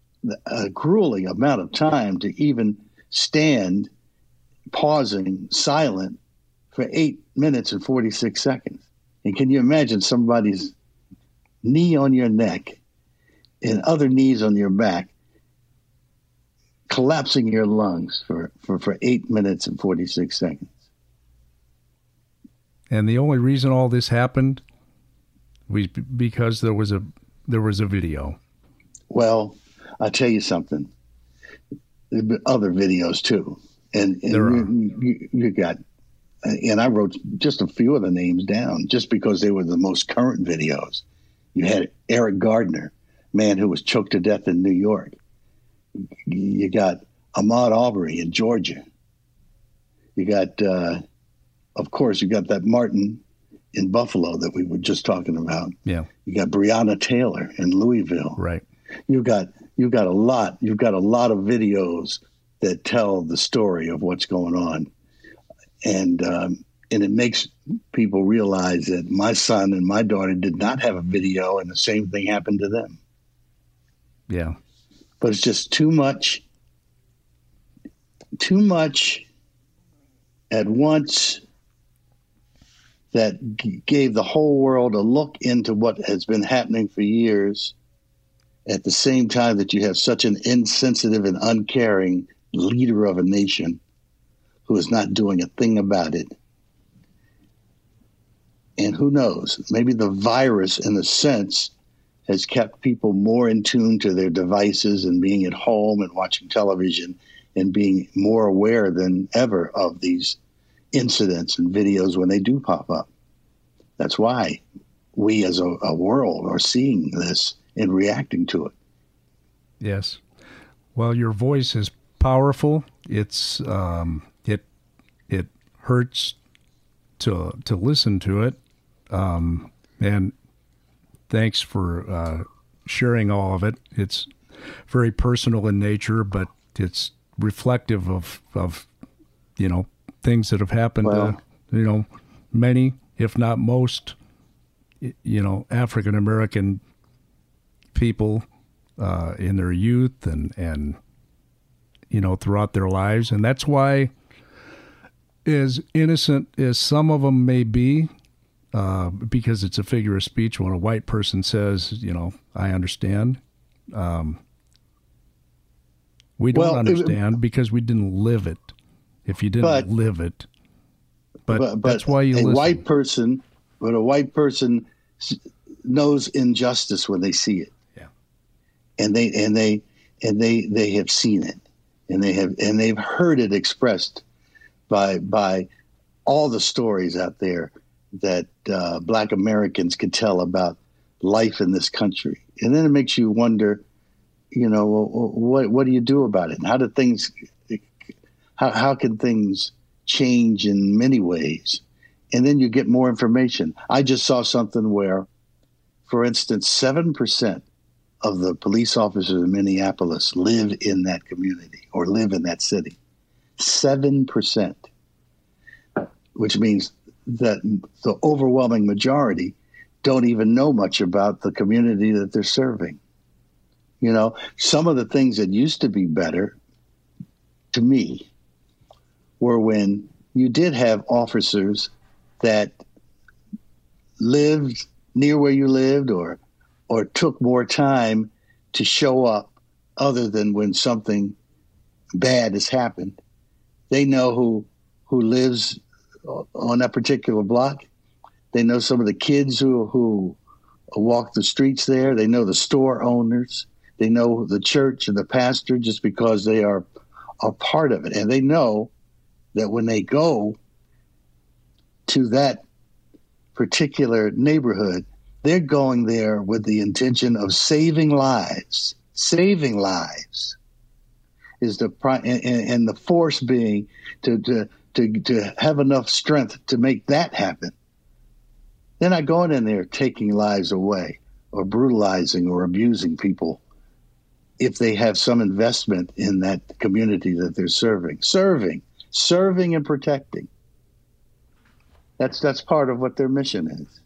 a grueling amount of time to even stand pausing silent for eight minutes and 46 seconds. And can you imagine somebody's knee on your neck and other knees on your back collapsing your lungs for, for, for eight minutes and 46 seconds? And the only reason all this happened was because there was a there was a video. Well, I'll tell you something. There have been other videos too, and, and There are. you, you, you got. And I wrote just a few of the names down, just because they were the most current videos. You had Eric Gardner, man who was choked to death in New York. You got Ahmaud Arbery in Georgia. You got, uh, of course, you got that Martin in Buffalo that we were just talking about. Yeah, You got Breonna Taylor in Louisville right. you've got you've got a lot you've got a lot of videos that tell the story of what's going on and um, and it makes people realize that my son and my daughter did not have a video and the same thing happened to them Yeah. but it's just too much too much at once that g- gave the whole world a look into what has been happening for years at the same time that you have such an insensitive and uncaring leader of a nation who is not doing a thing about it. And who knows maybe the virus in a sense has kept people more in tune to their devices and being at home and watching television and being more aware than ever of these incidents and videos when they do pop up. That's why we as a, a world are seeing this and reacting to it. Yes. Well, your voice is powerful. It's um, it it hurts to to listen to it. Um, and thanks for uh, sharing all of it. It's very personal in nature, but it's reflective of of you know things that have happened to you know many, if not most, you know African American people uh, in their youth and and you know throughout their lives, and that's why, as innocent as some of them may be, uh, because it's a figure of speech when a white person says, you know, I understand. Um, we don't Well, it- understand because we didn't live it. If you didn't But- live it, but, but, but that's why you a listen. white person, but a white person knows injustice when they see it. Yeah. and they and they and they they have seen it, and they have and they've heard it expressed by by all the stories out there that uh, Black Americans can tell about life in this country, and then it makes you wonder, you know, what what do you do about it? And how do things, how how can things change in many ways? And then you get more information. I just saw something where, for instance, seven percent of the police officers in Minneapolis live in that community or live in that city. Seven percent, which means that the overwhelming majority don't even know much about the community that they're serving. You know, some of the things that used to be better to me were when you did have officers that lived near where you lived or or took more time to show up other than when something bad has happened. They know who who lives on that particular block. They know some of the kids who who walk the streets there. They know the store owners. They know the church and the pastor just because they are a part of it, and they know that when they go to that particular neighborhood, they're going there with the intention of saving lives. Saving lives is the and, and the force being to, to to to have enough strength to make that happen. They're not going in there taking lives away or brutalizing or abusing people if they have some investment in that community that they're serving. Serving, serving and protecting. That's that's part of what their mission is.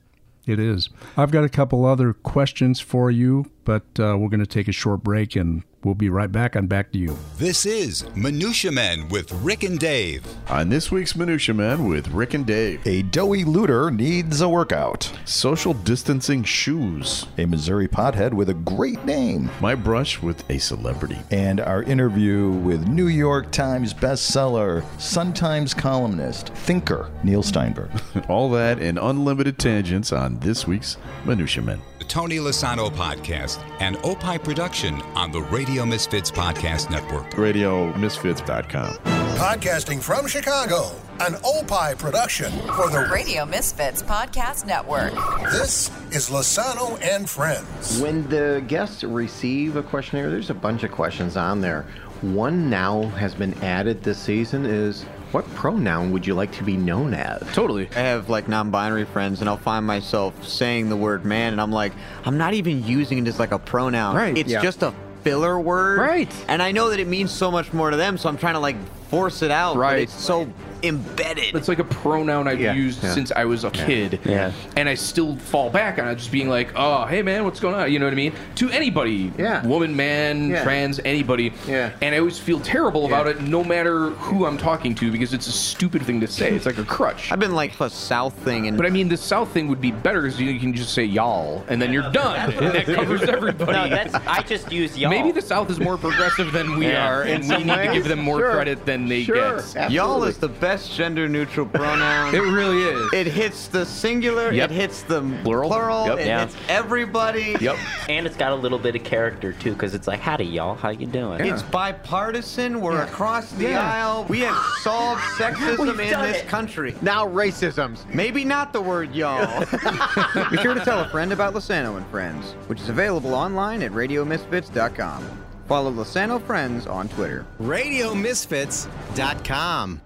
It is. I've got a couple other questions for you, but uh, we're going to take a short break and We'll be right back on Back to You. This is Minutia Men with Rick and Dave. On this week's Minutia Men with Rick and Dave, a doughy looter needs a workout. Social distancing shoes. A Missouri pothead with a great name. My brush with a celebrity. And our interview with New York Times bestseller, Sun Times columnist, thinker Neil Steinberg. All that and unlimited tangents on this week's Minutia Men. The Tony Lasano Podcast, an Opie production on the Radio Misfits Podcast Network. RadioMisfits.com. Podcasting from Chicago, an Opie production for the Radio Misfits Podcast Network. This is Lasano and Friends. When the guests receive a questionnaire, there's a bunch of questions on there. One now has been added this season is what pronoun would you like to be known as? Totally. I have like non-binary friends, and I'll find myself saying the word man, and I'm like, I'm not even using it as like a pronoun. Right. It's yeah. just a filler word. Right. And I know that it means so much more to them, so I'm trying to like force it out. Right. it's so embedded. It's like a pronoun I've Yeah. used Yeah. since I was a kid. Yeah. And I still fall back on it, just being like, oh, hey man, what's going on? You know what I mean? To anybody. Yeah. Woman, man, Yeah. trans, anybody. Yeah. And I always feel terrible about Yeah. it no matter who I'm talking to because it's a stupid thing to say. It's like a crutch. I've been like a South thing, and But I mean, the South thing would be better because you can just say y'all, and then you're done. and that covers everybody. No, that's I just use y'all. Maybe the South is more progressive than we Yeah. are, and we some need to give them more sure. credit than they Sure. get. y'all is the best gender neutral pronoun. It really is. It hits the singular. Yep. It hits the Plural. Plural. Yep. It Yeah. hits everybody. Yep. and it's got a little bit of character too, because it's like, howdy y'all, how you doing? It's bipartisan. We're across the Yeah. aisle. We have solved sexism in this it. country. Now racisms. Maybe not the word y'all. Be sure to tell a friend about Losano and Friends, which is available online at radiomisfits.com. Follow Losano Friends on Twitter. RadioMisfits.com.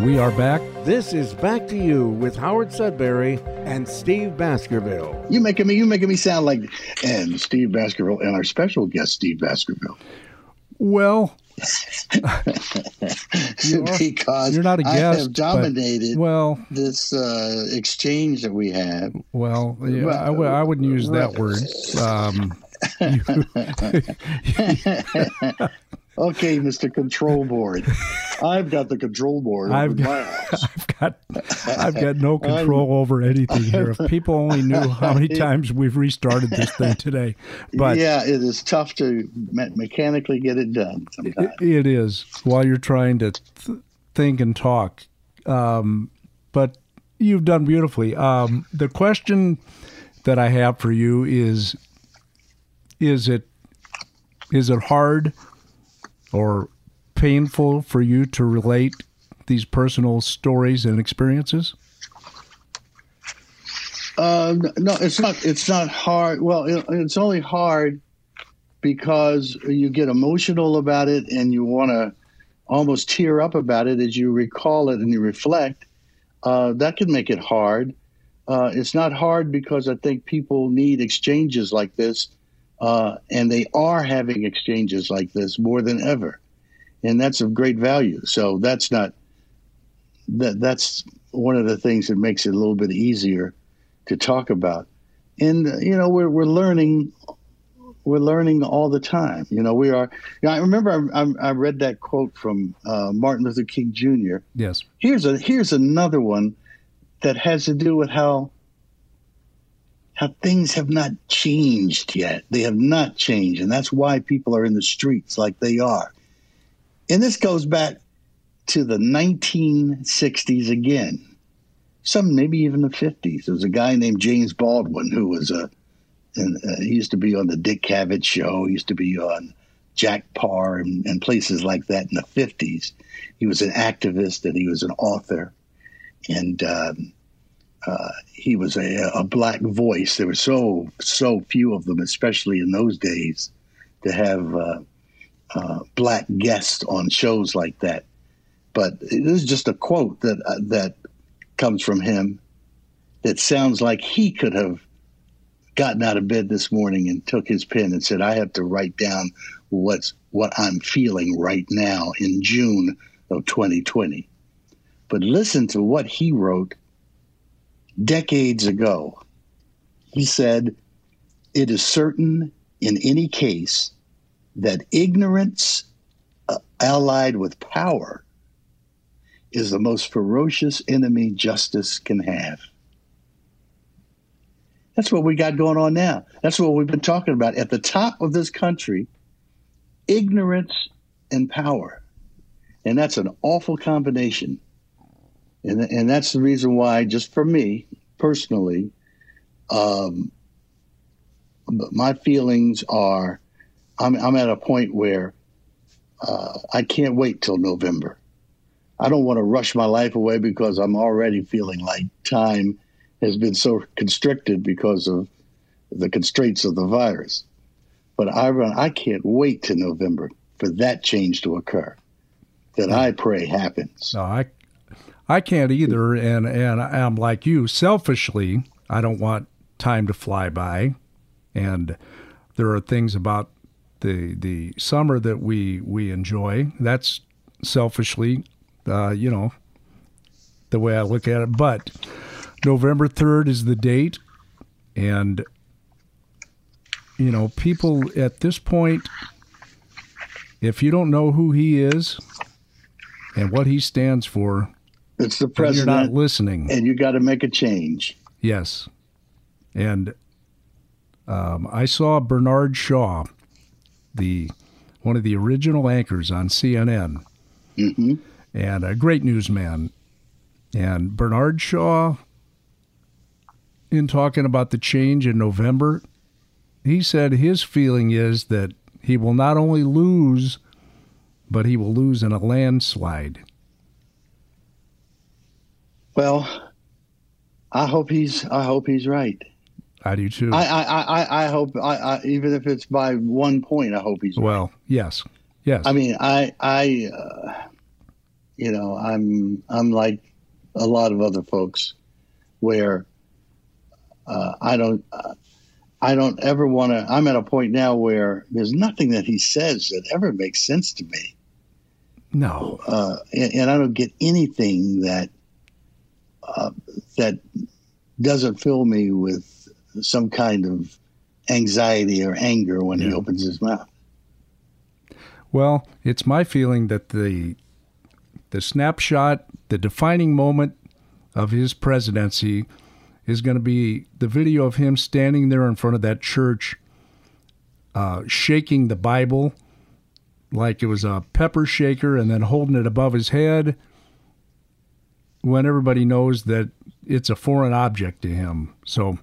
We are back. This is Back to You with Howard Sudbury and Steve Baskerville. You making me you making me sound like and Steve Baskerville and our special guest Steve Baskerville. Well, You are- because you're not a I guest, have but- dominated well, this uh, exchange that we have. well, yeah, I, w- I wouldn't use that word. Um, Okay, Mr. Control Board. I've got the control board I've got. I've got, I've got no control over anything here. If people only knew how many times we've restarted this thing today, but yeah, it is tough to me- mechanically get it done sometimes. It- it is while you're trying to th- think and talk. Um, but you've done beautifully. Um, the question that I have for you is: Is it is it hard or painful for you to relate these personal stories and experiences? Uh, no, it's not. It's not hard. Well, it, it's only hard because you get emotional about it and you want to almost tear up about it as you recall it and you reflect. Uh, that can make it hard. Uh, it's not hard because I think people need exchanges like this, uh, and they are having exchanges like this more than ever, and that's of great value. So that's not that. That's one of the things that makes it a little bit easier to talk about. And you know, we're we're learning we're learning all the time. You know, we are. You know, I remember I, I, read that quote from uh, Martin Luther King Jr. Yes. Here's a here's another one that has to do with how how things have not changed yet. They have not changed, and that's why people are in the streets like they are. And this goes back to the 1960s again. Some maybe even the 50s. There was a guy named James Baldwin who was a and uh, he used to be on the Dick Cavett show. He used to be on Jack Paar and, and, places like that in the 50s. He was an activist and he was an author. And um, uh, he was a, a, black voice. There were so, so few of them, especially in those days, to have uh, uh black guests on shows like that. But this is just a quote that, uh, that comes from him that sounds like he could have gotten out of bed this morning and took his pen and said, I have to write down what's what I'm feeling right now in June of 2020. But listen to what he wrote decades ago. He said, It is certain in any case that ignorance uh, allied with power is the most ferocious enemy justice can have. That's what we got going on now. That's what we've been talking about. At the top of this country, ignorance and power. And that's an awful combination. And, and that's the reason why, just for me personally, um, my feelings are I'm, I'm at a point where uh, I can't wait till November. I don't want to rush my life away because I'm already feeling like time has been so constricted because of the constraints of the virus. But I, run, I can't wait to November for that change to occur that I pray happens. No, I, I can't either. And, and I'm like you, selfishly, I don't want time to fly by. And there are things about the, the summer that we, we enjoy. That's selfishly, uh, you know, the way I look at it. But November 3rd is the date. And, you know, people at this point, if you don't know who he is and what he stands for, it's the president. You're not listening. And you got to make a change. Yes. And um, I saw Bernard Shaw, the one of the original anchors on CNN, mm-hmm. and a great newsman. And Bernard Shaw in talking about the change in November, he said his feeling is that he will not only lose, but he will lose in a landslide. Well, I hope he's. I hope he's right. I do too. I I I, I hope. I, I, even if it's by one point, I hope he's. Well, right. yes, yes. I mean, I I, uh, you know, I'm I'm like a lot of other folks, where uh, I don't. Uh, I don't ever want to. I'm at a point now where there's nothing that he says that ever makes sense to me. No, uh, and, and, I don't get anything that uh, that doesn't fill me with some kind of anxiety or anger when yeah. he opens his mouth. Well, it's my feeling that the the snapshot, the defining moment of his presidency is going to be the video of him standing there in front of that church, uh, shaking the Bible like it was a pepper shaker and then holding it above his head when everybody knows that it's a foreign object to him. So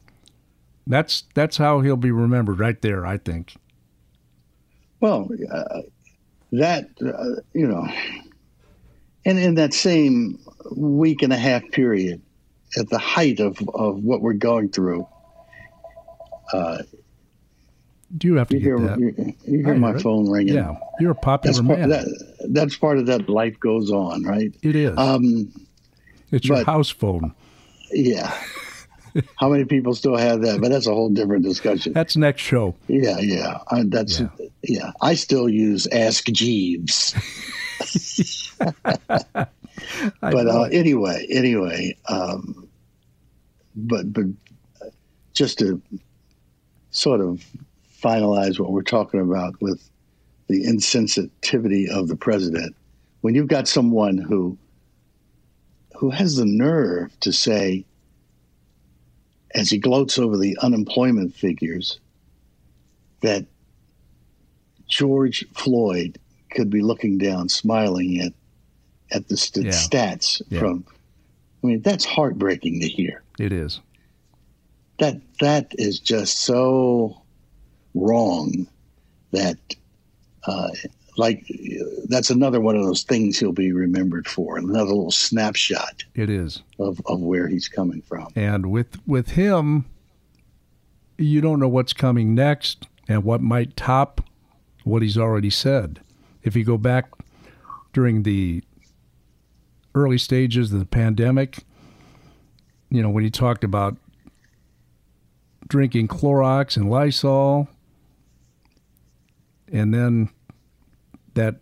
that's that's how he'll be remembered right there, I think. Well, uh, that uh, you know, and in that same week and a half period, at the height of of what we're going through, uh, Do you have to you hear that? you, you hear my hear phone ringing. Yeah, you're a popular that's part, man. that, that's part of that. Life goes on, right? It is. Um, it's your house phone. yeah. How many people still have that? But that's a whole different discussion. That's next show. Yeah, yeah. I, that's yeah. I still use Ask Jeeves. But uh, anyway, anyway, um, but but just to sort of finalize what we're talking about with the insensitivity of the president, when you've got someone who who has the nerve to say, as he gloats over the unemployment figures, that George Floyd could be looking down, smiling at at the st- Yeah. stats Yeah. from. I mean, that's heartbreaking to hear. It is. That that is just so wrong. That, uh, like, that's another one of those things he'll be remembered for. Another little snapshot It is. of, of where he's coming from. And with with him, you don't know what's coming next and what might top what he's already said. If you go back during the early stages of the pandemic, you know, when he talked about drinking Clorox and Lysol, and then that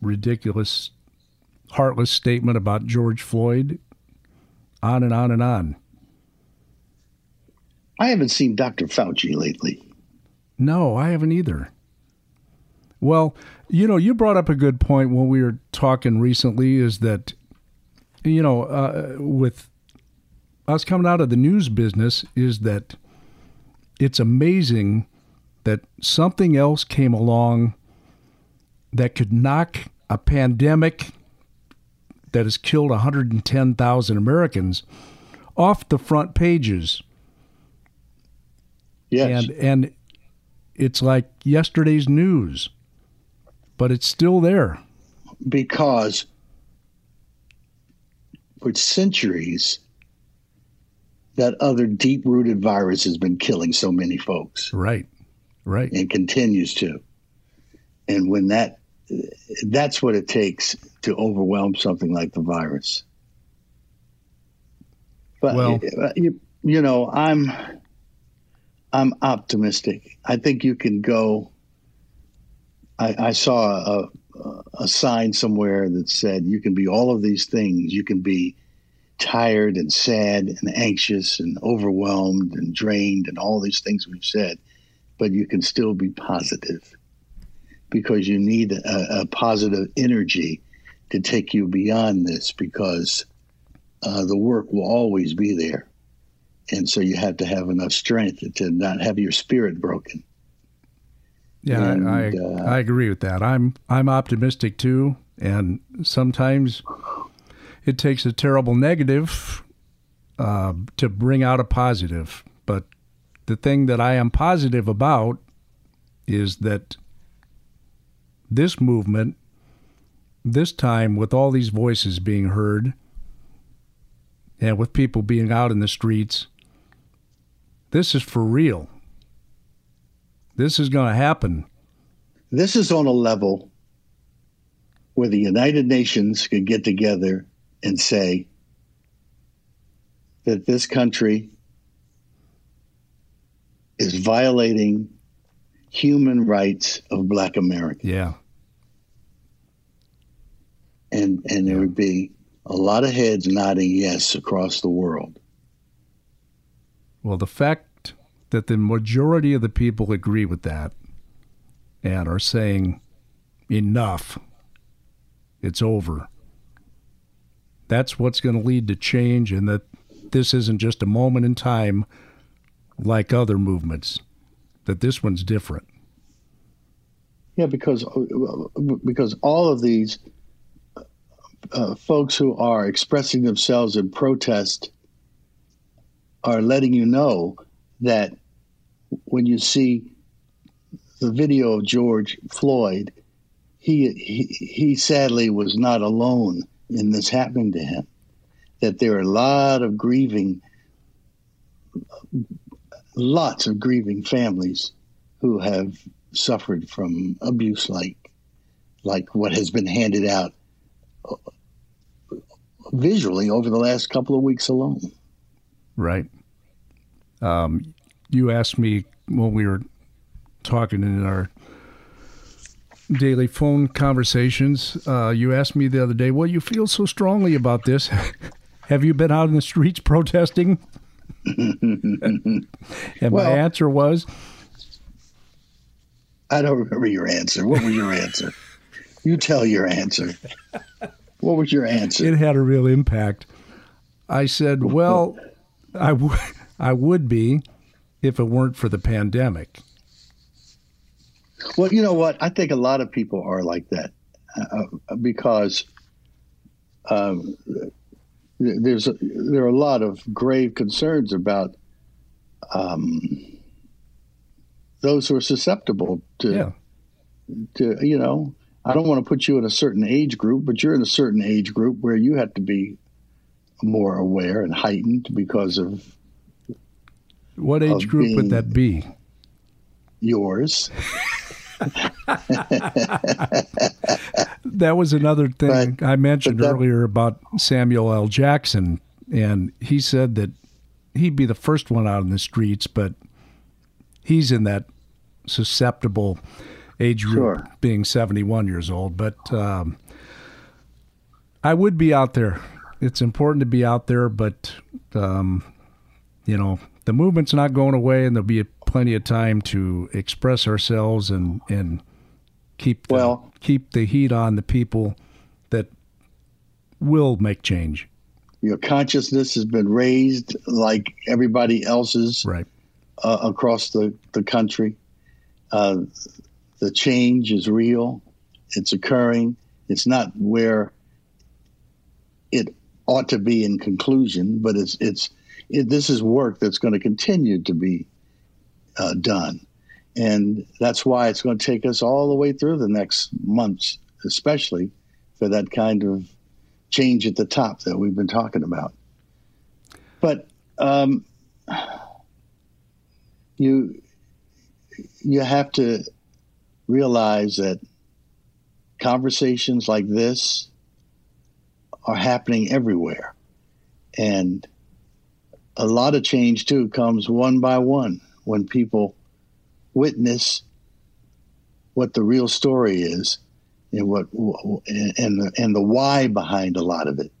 ridiculous, heartless statement about George Floyd, on and on and on. I haven't seen Dr. Fauci lately. No, I haven't either. Well, you know, you brought up a good point when we were talking recently is that, you know, uh, with us coming out of the news business, is that it's amazing that something else came along that could knock a pandemic that has killed 110,000 Americans off the front pages. Yes. And and it's like yesterday's news, but it's still there. because for centuries that other deep-rooted virus has been killing so many folks Right. Right. and continues to and when that that's what it takes to overwhelm something like the virus. But Well- uh, you, you know i'm i'm optimistic. I think you can go i, I saw a, a sign somewhere that said you can be all of these things. You can be tired and sad and anxious and overwhelmed and drained and all these things we've said but you can still be positive because you need a, a positive energy to take you beyond this because uh, the work will always be there. And so you have to have enough strength to not have your spirit broken. Yeah, I, And, I, uh, I agree with that. I'm I'm optimistic too, and sometimes it takes a terrible negative uh, to bring out a positive. But the thing that I am positive about is that this movement, this time with all these voices being heard, and with people being out in the streets, this is for real. This is going to happen. This is on a level where the United Nations could get together and say that this country is violating human rights of black Americans. Yeah. And and there would be a lot of heads nodding yes across the world. Well, the fact that the majority of the people agree with that and are saying, enough, it's over, that's what's going to lead to change, and that this isn't just a moment in time like other movements, that this one's different. Yeah, because because all of these uh, folks who are expressing themselves in protest are letting you know that when you see the video of George Floyd, he, he he sadly was not alone in this happening to him. That there are a lot of grieving, lots of grieving families who have suffered from abuse like like what has been handed out visually over the last couple of weeks alone. Right. Um, you asked me when we were talking in our daily phone conversations. Uh, you asked me the other day, "Well, you feel so strongly about this. Have you been out in the streets protesting?" and Well- my answer was, I don't remember your answer. What was your answer? you tell your answer. What was your answer? it had a real impact. I said, "Well, I w- I would be if it weren't for the pandemic." Well, you know what? I think a lot of people are like that uh, because um, there's a, there are a lot of grave concerns about um, those who are susceptible to Yeah. to you know. I don't want to put you in a certain age group, but you're in a certain age group where you have to be more aware and heightened because of What age Of group would that be? yours. That was another thing I mentioned that- earlier about Samuel L. Jackson, and he said that he'd be the first one out in the streets, but he's in that susceptible age group, Sure. being 71 years old. But um, I would be out there. It's important to be out there, but um, you know the movement's not going away, and there'll be plenty of time to express ourselves and and keep the, Well- keep the heat on the people that will make change. Your consciousness has been raised like everybody else's right. uh, across the, the country. Uh, the change is real, it's occurring. It's not where it ought to be in conclusion, but it's, it's, it, this is work that's going to continue to be uh, done. And that's why it's going to take us all the way through the next months, especially for that kind of change at the top that we've been talking about. But um, you you have to realize that conversations like this are happening everywhere, and a lot of change too comes one by one when people witness what the real story is and what and the, and the why behind a lot of it.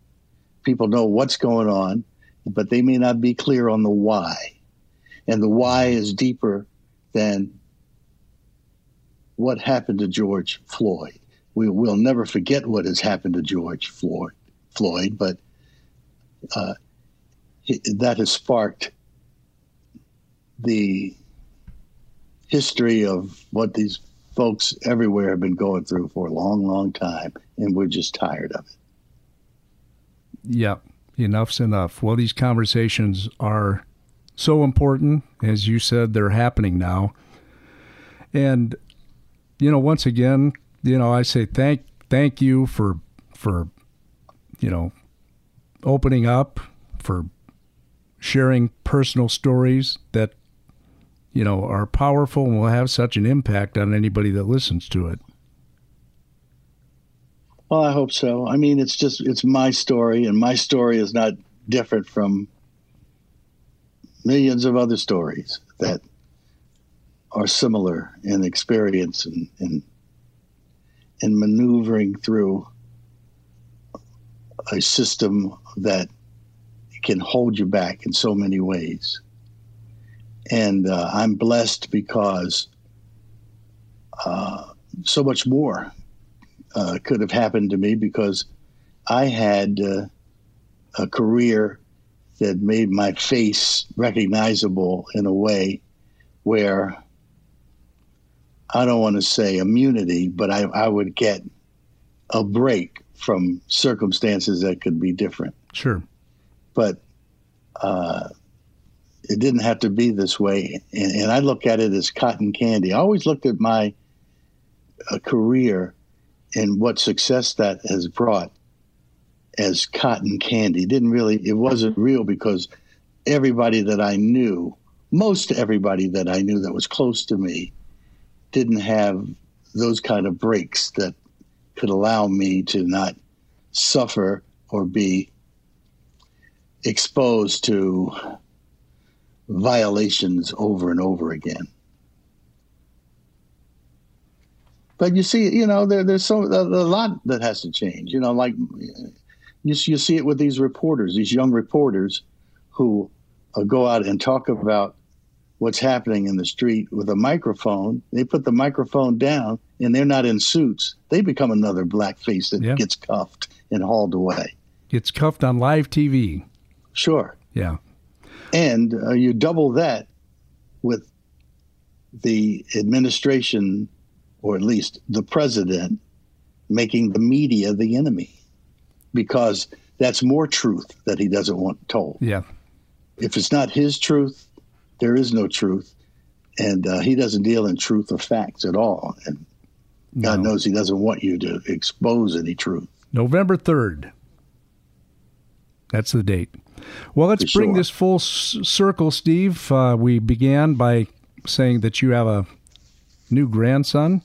People know what's going on, but they may not be clear on the why. And the why is deeper than what happened to George Floyd. We will never forget what has happened to George Floyd, Floyd but uh, that has sparked the history of what these folks everywhere have been going through for a long, long time, and we're just tired of it. Yep. Enough's enough. Well, these conversations are so important. As you said, they're happening now. And, you know, once again, you know, I say thank thank you for for you know opening up, for sharing personal stories that you know are powerful and will have such an impact on anybody that listens to it. Well, I hope so. I mean, it's just it's my story, and my story is not different from millions of other stories that are similar in experience and in, and maneuvering through a system that can hold you back in so many ways. And uh, I'm blessed because uh, so much more uh, could have happened to me because I had uh, a career that made my face recognizable in a way where I don't want to say immunity, but I, I would get a break from circumstances that could be different. Sure. But uh, it didn't have to be this way. And, and I look at it as cotton candy. I always looked at my uh, career and what success that has brought as cotton candy. Didn't really, it wasn't real because everybody that I knew, most everybody that I knew that was close to me, didn't have those kind of breaks that could allow me to not suffer or be exposed to violations over and over again. But you see, you know, there, there's so a, a lot that has to change. You know, like you, you see it with these reporters, these young reporters who uh, go out and talk about what's happening in the street with a microphone. They put the microphone down and they're not in suits. They become another blackface that Yeah. gets cuffed and hauled away. Gets cuffed on live TV. Sure. Yeah. And uh, you double that with the administration, or at least the president, making the media the enemy because that's more truth that he doesn't want told. Yeah. If it's not his truth, there is no truth. And uh, he doesn't deal in truth or facts at all. And God knows he doesn't want you to expose any truth. November 3rd. That's the date. Well, let's bring sure. this full s- circle, Steve. Uh, we began by saying that you have a new grandson,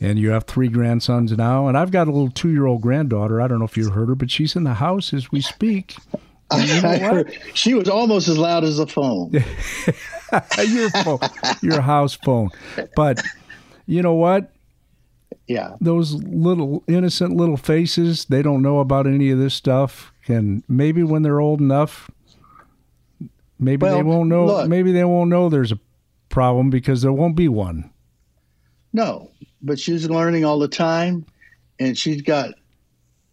and you have three grandsons now. And I've got a little two year old granddaughter. I don't know if you heard her, but she's in the house as we speak. You know I heard- she was almost as loud as a phone. your phone, your house phone. But you know what? Yeah. Those little innocent little faces, they don't know about any of this stuff. And maybe when they're old enough, maybe they won't know. look. maybe they won't know there's a problem because there won't be one. No, but she's learning all the time, and she's got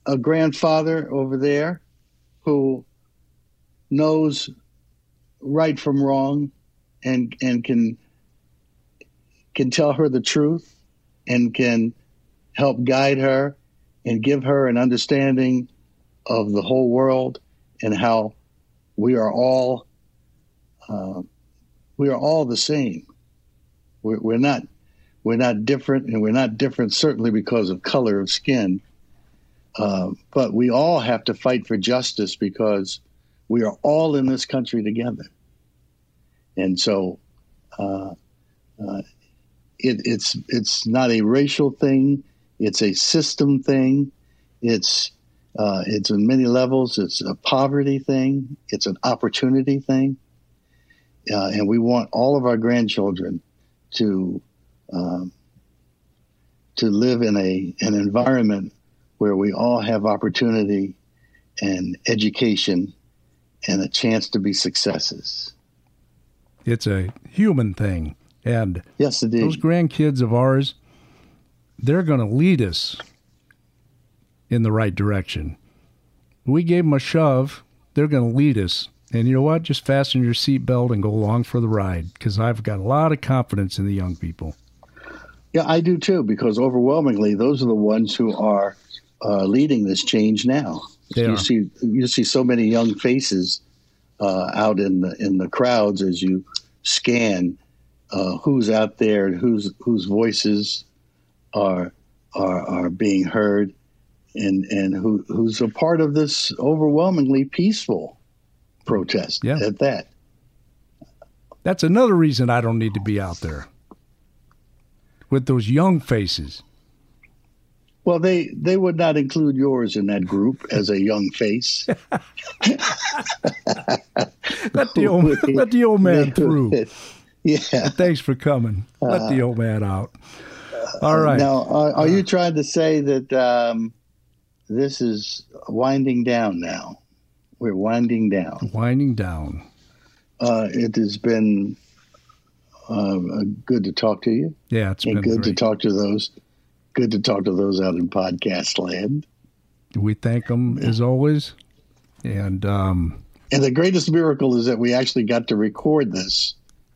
a grandfather over there who knows right from wrong, and and can can tell her the truth, and can help guide her, and give her an understanding of the whole world and how we are all uh, we are all the same. We're, we're not we're not different, and we're not different certainly because of color of skin. Uh, but we all have to fight for justice because we are all in this country together. And so, uh, uh, it, it's it's not a racial thing; it's a system thing. It's uh, it's in many levels. It's a poverty thing. It's an opportunity thing, uh, and we want all of our grandchildren to um, to live in a an environment where we all have opportunity and education and a chance to be successes. It's a human thing. And yes, indeed. those grandkids of ours, they're going to lead us in the right direction. We gave them a shove, they're going to lead us. And you know what? Just fasten your seatbelt and go along for the ride because I've got a lot of confidence in the young people. Yeah, I do too, because overwhelmingly those are the ones who are uh, leading this change now. They you are. see, you see so many young faces uh, out in the in the crowds as you scan uh, who's out there and whose whose voices are are are being heard, and and who who's a part of this overwhelmingly peaceful protest Yeah. at that. That's another reason I don't need to be out there with those young faces. Well, they they would not include yours in that group as a young face. Let the old, let the old man through. Yeah. Thanks for coming. Let the old man out. All right. Now, are, are you trying to say that um, this is winding down now? We're winding down. Winding down. Uh, it has been uh, good to talk to you. Yeah, it's and been good to talk to those. Good to talk to those out in podcast land. We thank them as always. And um, And the greatest miracle is that we actually got to record this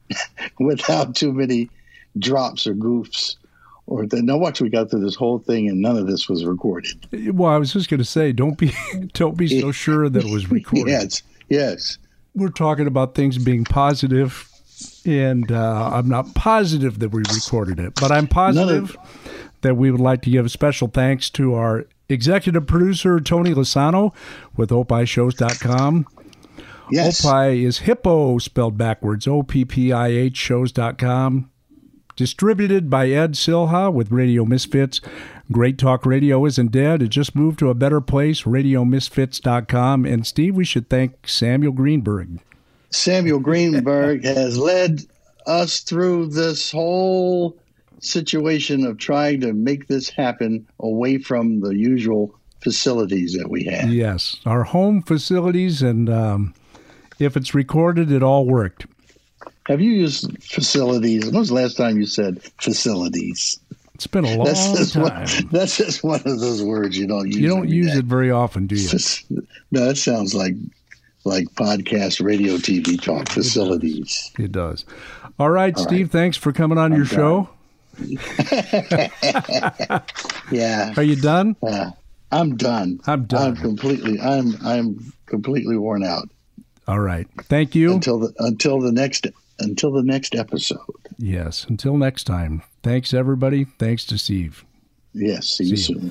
without too many drops or goofs. Or the, now watch, we got through this whole thing and none of this was recorded. well, I was just going to say, don't be don't be so sure that it was recorded. Yes, yes. we're talking about things being positive, and uh, I'm not positive that we recorded it, but I'm positive that we would like to give a special thanks to our executive producer, Tony Lasano, with oppihshows.com. Yes. Oppih is hippo spelled backwards, O P P I H shows.com. Distributed by Ed Silha with Radio Misfits. Great Talk Radio isn't dead. It just moved to a better place, radiomisfits.com. And Steve, we should thank Samuel Greenberg. Samuel Greenberg has led us through this whole situation of trying to make this happen away from the usual facilities that we have. Yes, our home facilities, and um, if it's recorded, it all worked. Have you used facilities? When was the last time you said facilities? It's been a long that's just time. One, that's just one of those words you don't use. you don't use day. it very often, do you? No, that sounds like like podcast, radio, TV talk. Facilities. It does. All right, All Steve, thanks for coming on your done. show. Yeah. Are you done? Uh, I'm done. I'm done. I'm completely. I'm I'm completely worn out. All right. Thank you. Until the until the next until the next episode. Yes. Until next time. Thanks, everybody. Thanks to Steve. Yes. See, you soon.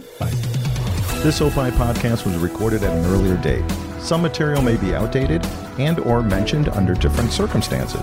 This Oppih podcast was recorded at an earlier date. Some material may be outdated and or mentioned under different circumstances.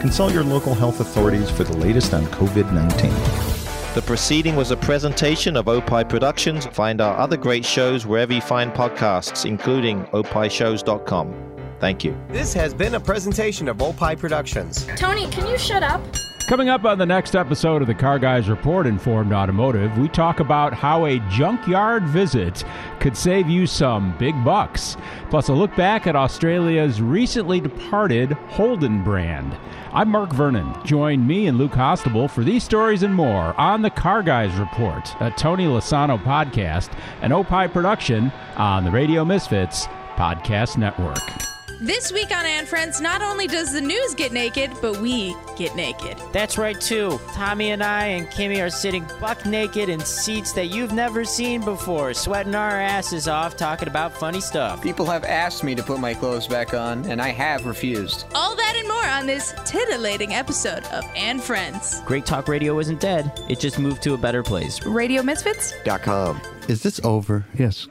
Consult your local health authorities for the latest on COVID-19. The proceeding was a presentation of Oppih Productions. Find our other great shows wherever you find podcasts, including oppihshows.com. Thank you. This has been a presentation of Oppih Productions. Tony, can you shut up? Coming up on the next episode of the Car Guys Report Informed Automotive, we talk about how a junkyard visit could save you some big bucks. Plus, a look back at Australia's recently departed Holden brand. I'm Mark Vernon. Join me and Luke Hostable for these stories and more on the Car Guys Report, a Tony Lasano podcast, an Oppih production on the Radio Misfits Podcast Network. This week on And Friends, not only does the news get naked, but we get naked. That's right, too. Tommy and I and Kimmy are sitting buck naked in seats that you've never seen before, sweating our asses off, talking about funny stuff. People have asked me to put my clothes back on, and I have refused. All that and more on this titillating episode of And Friends. Great Talk Radio isn't dead, it just moved to a better place. Radio Misfits? Is this over? Yes.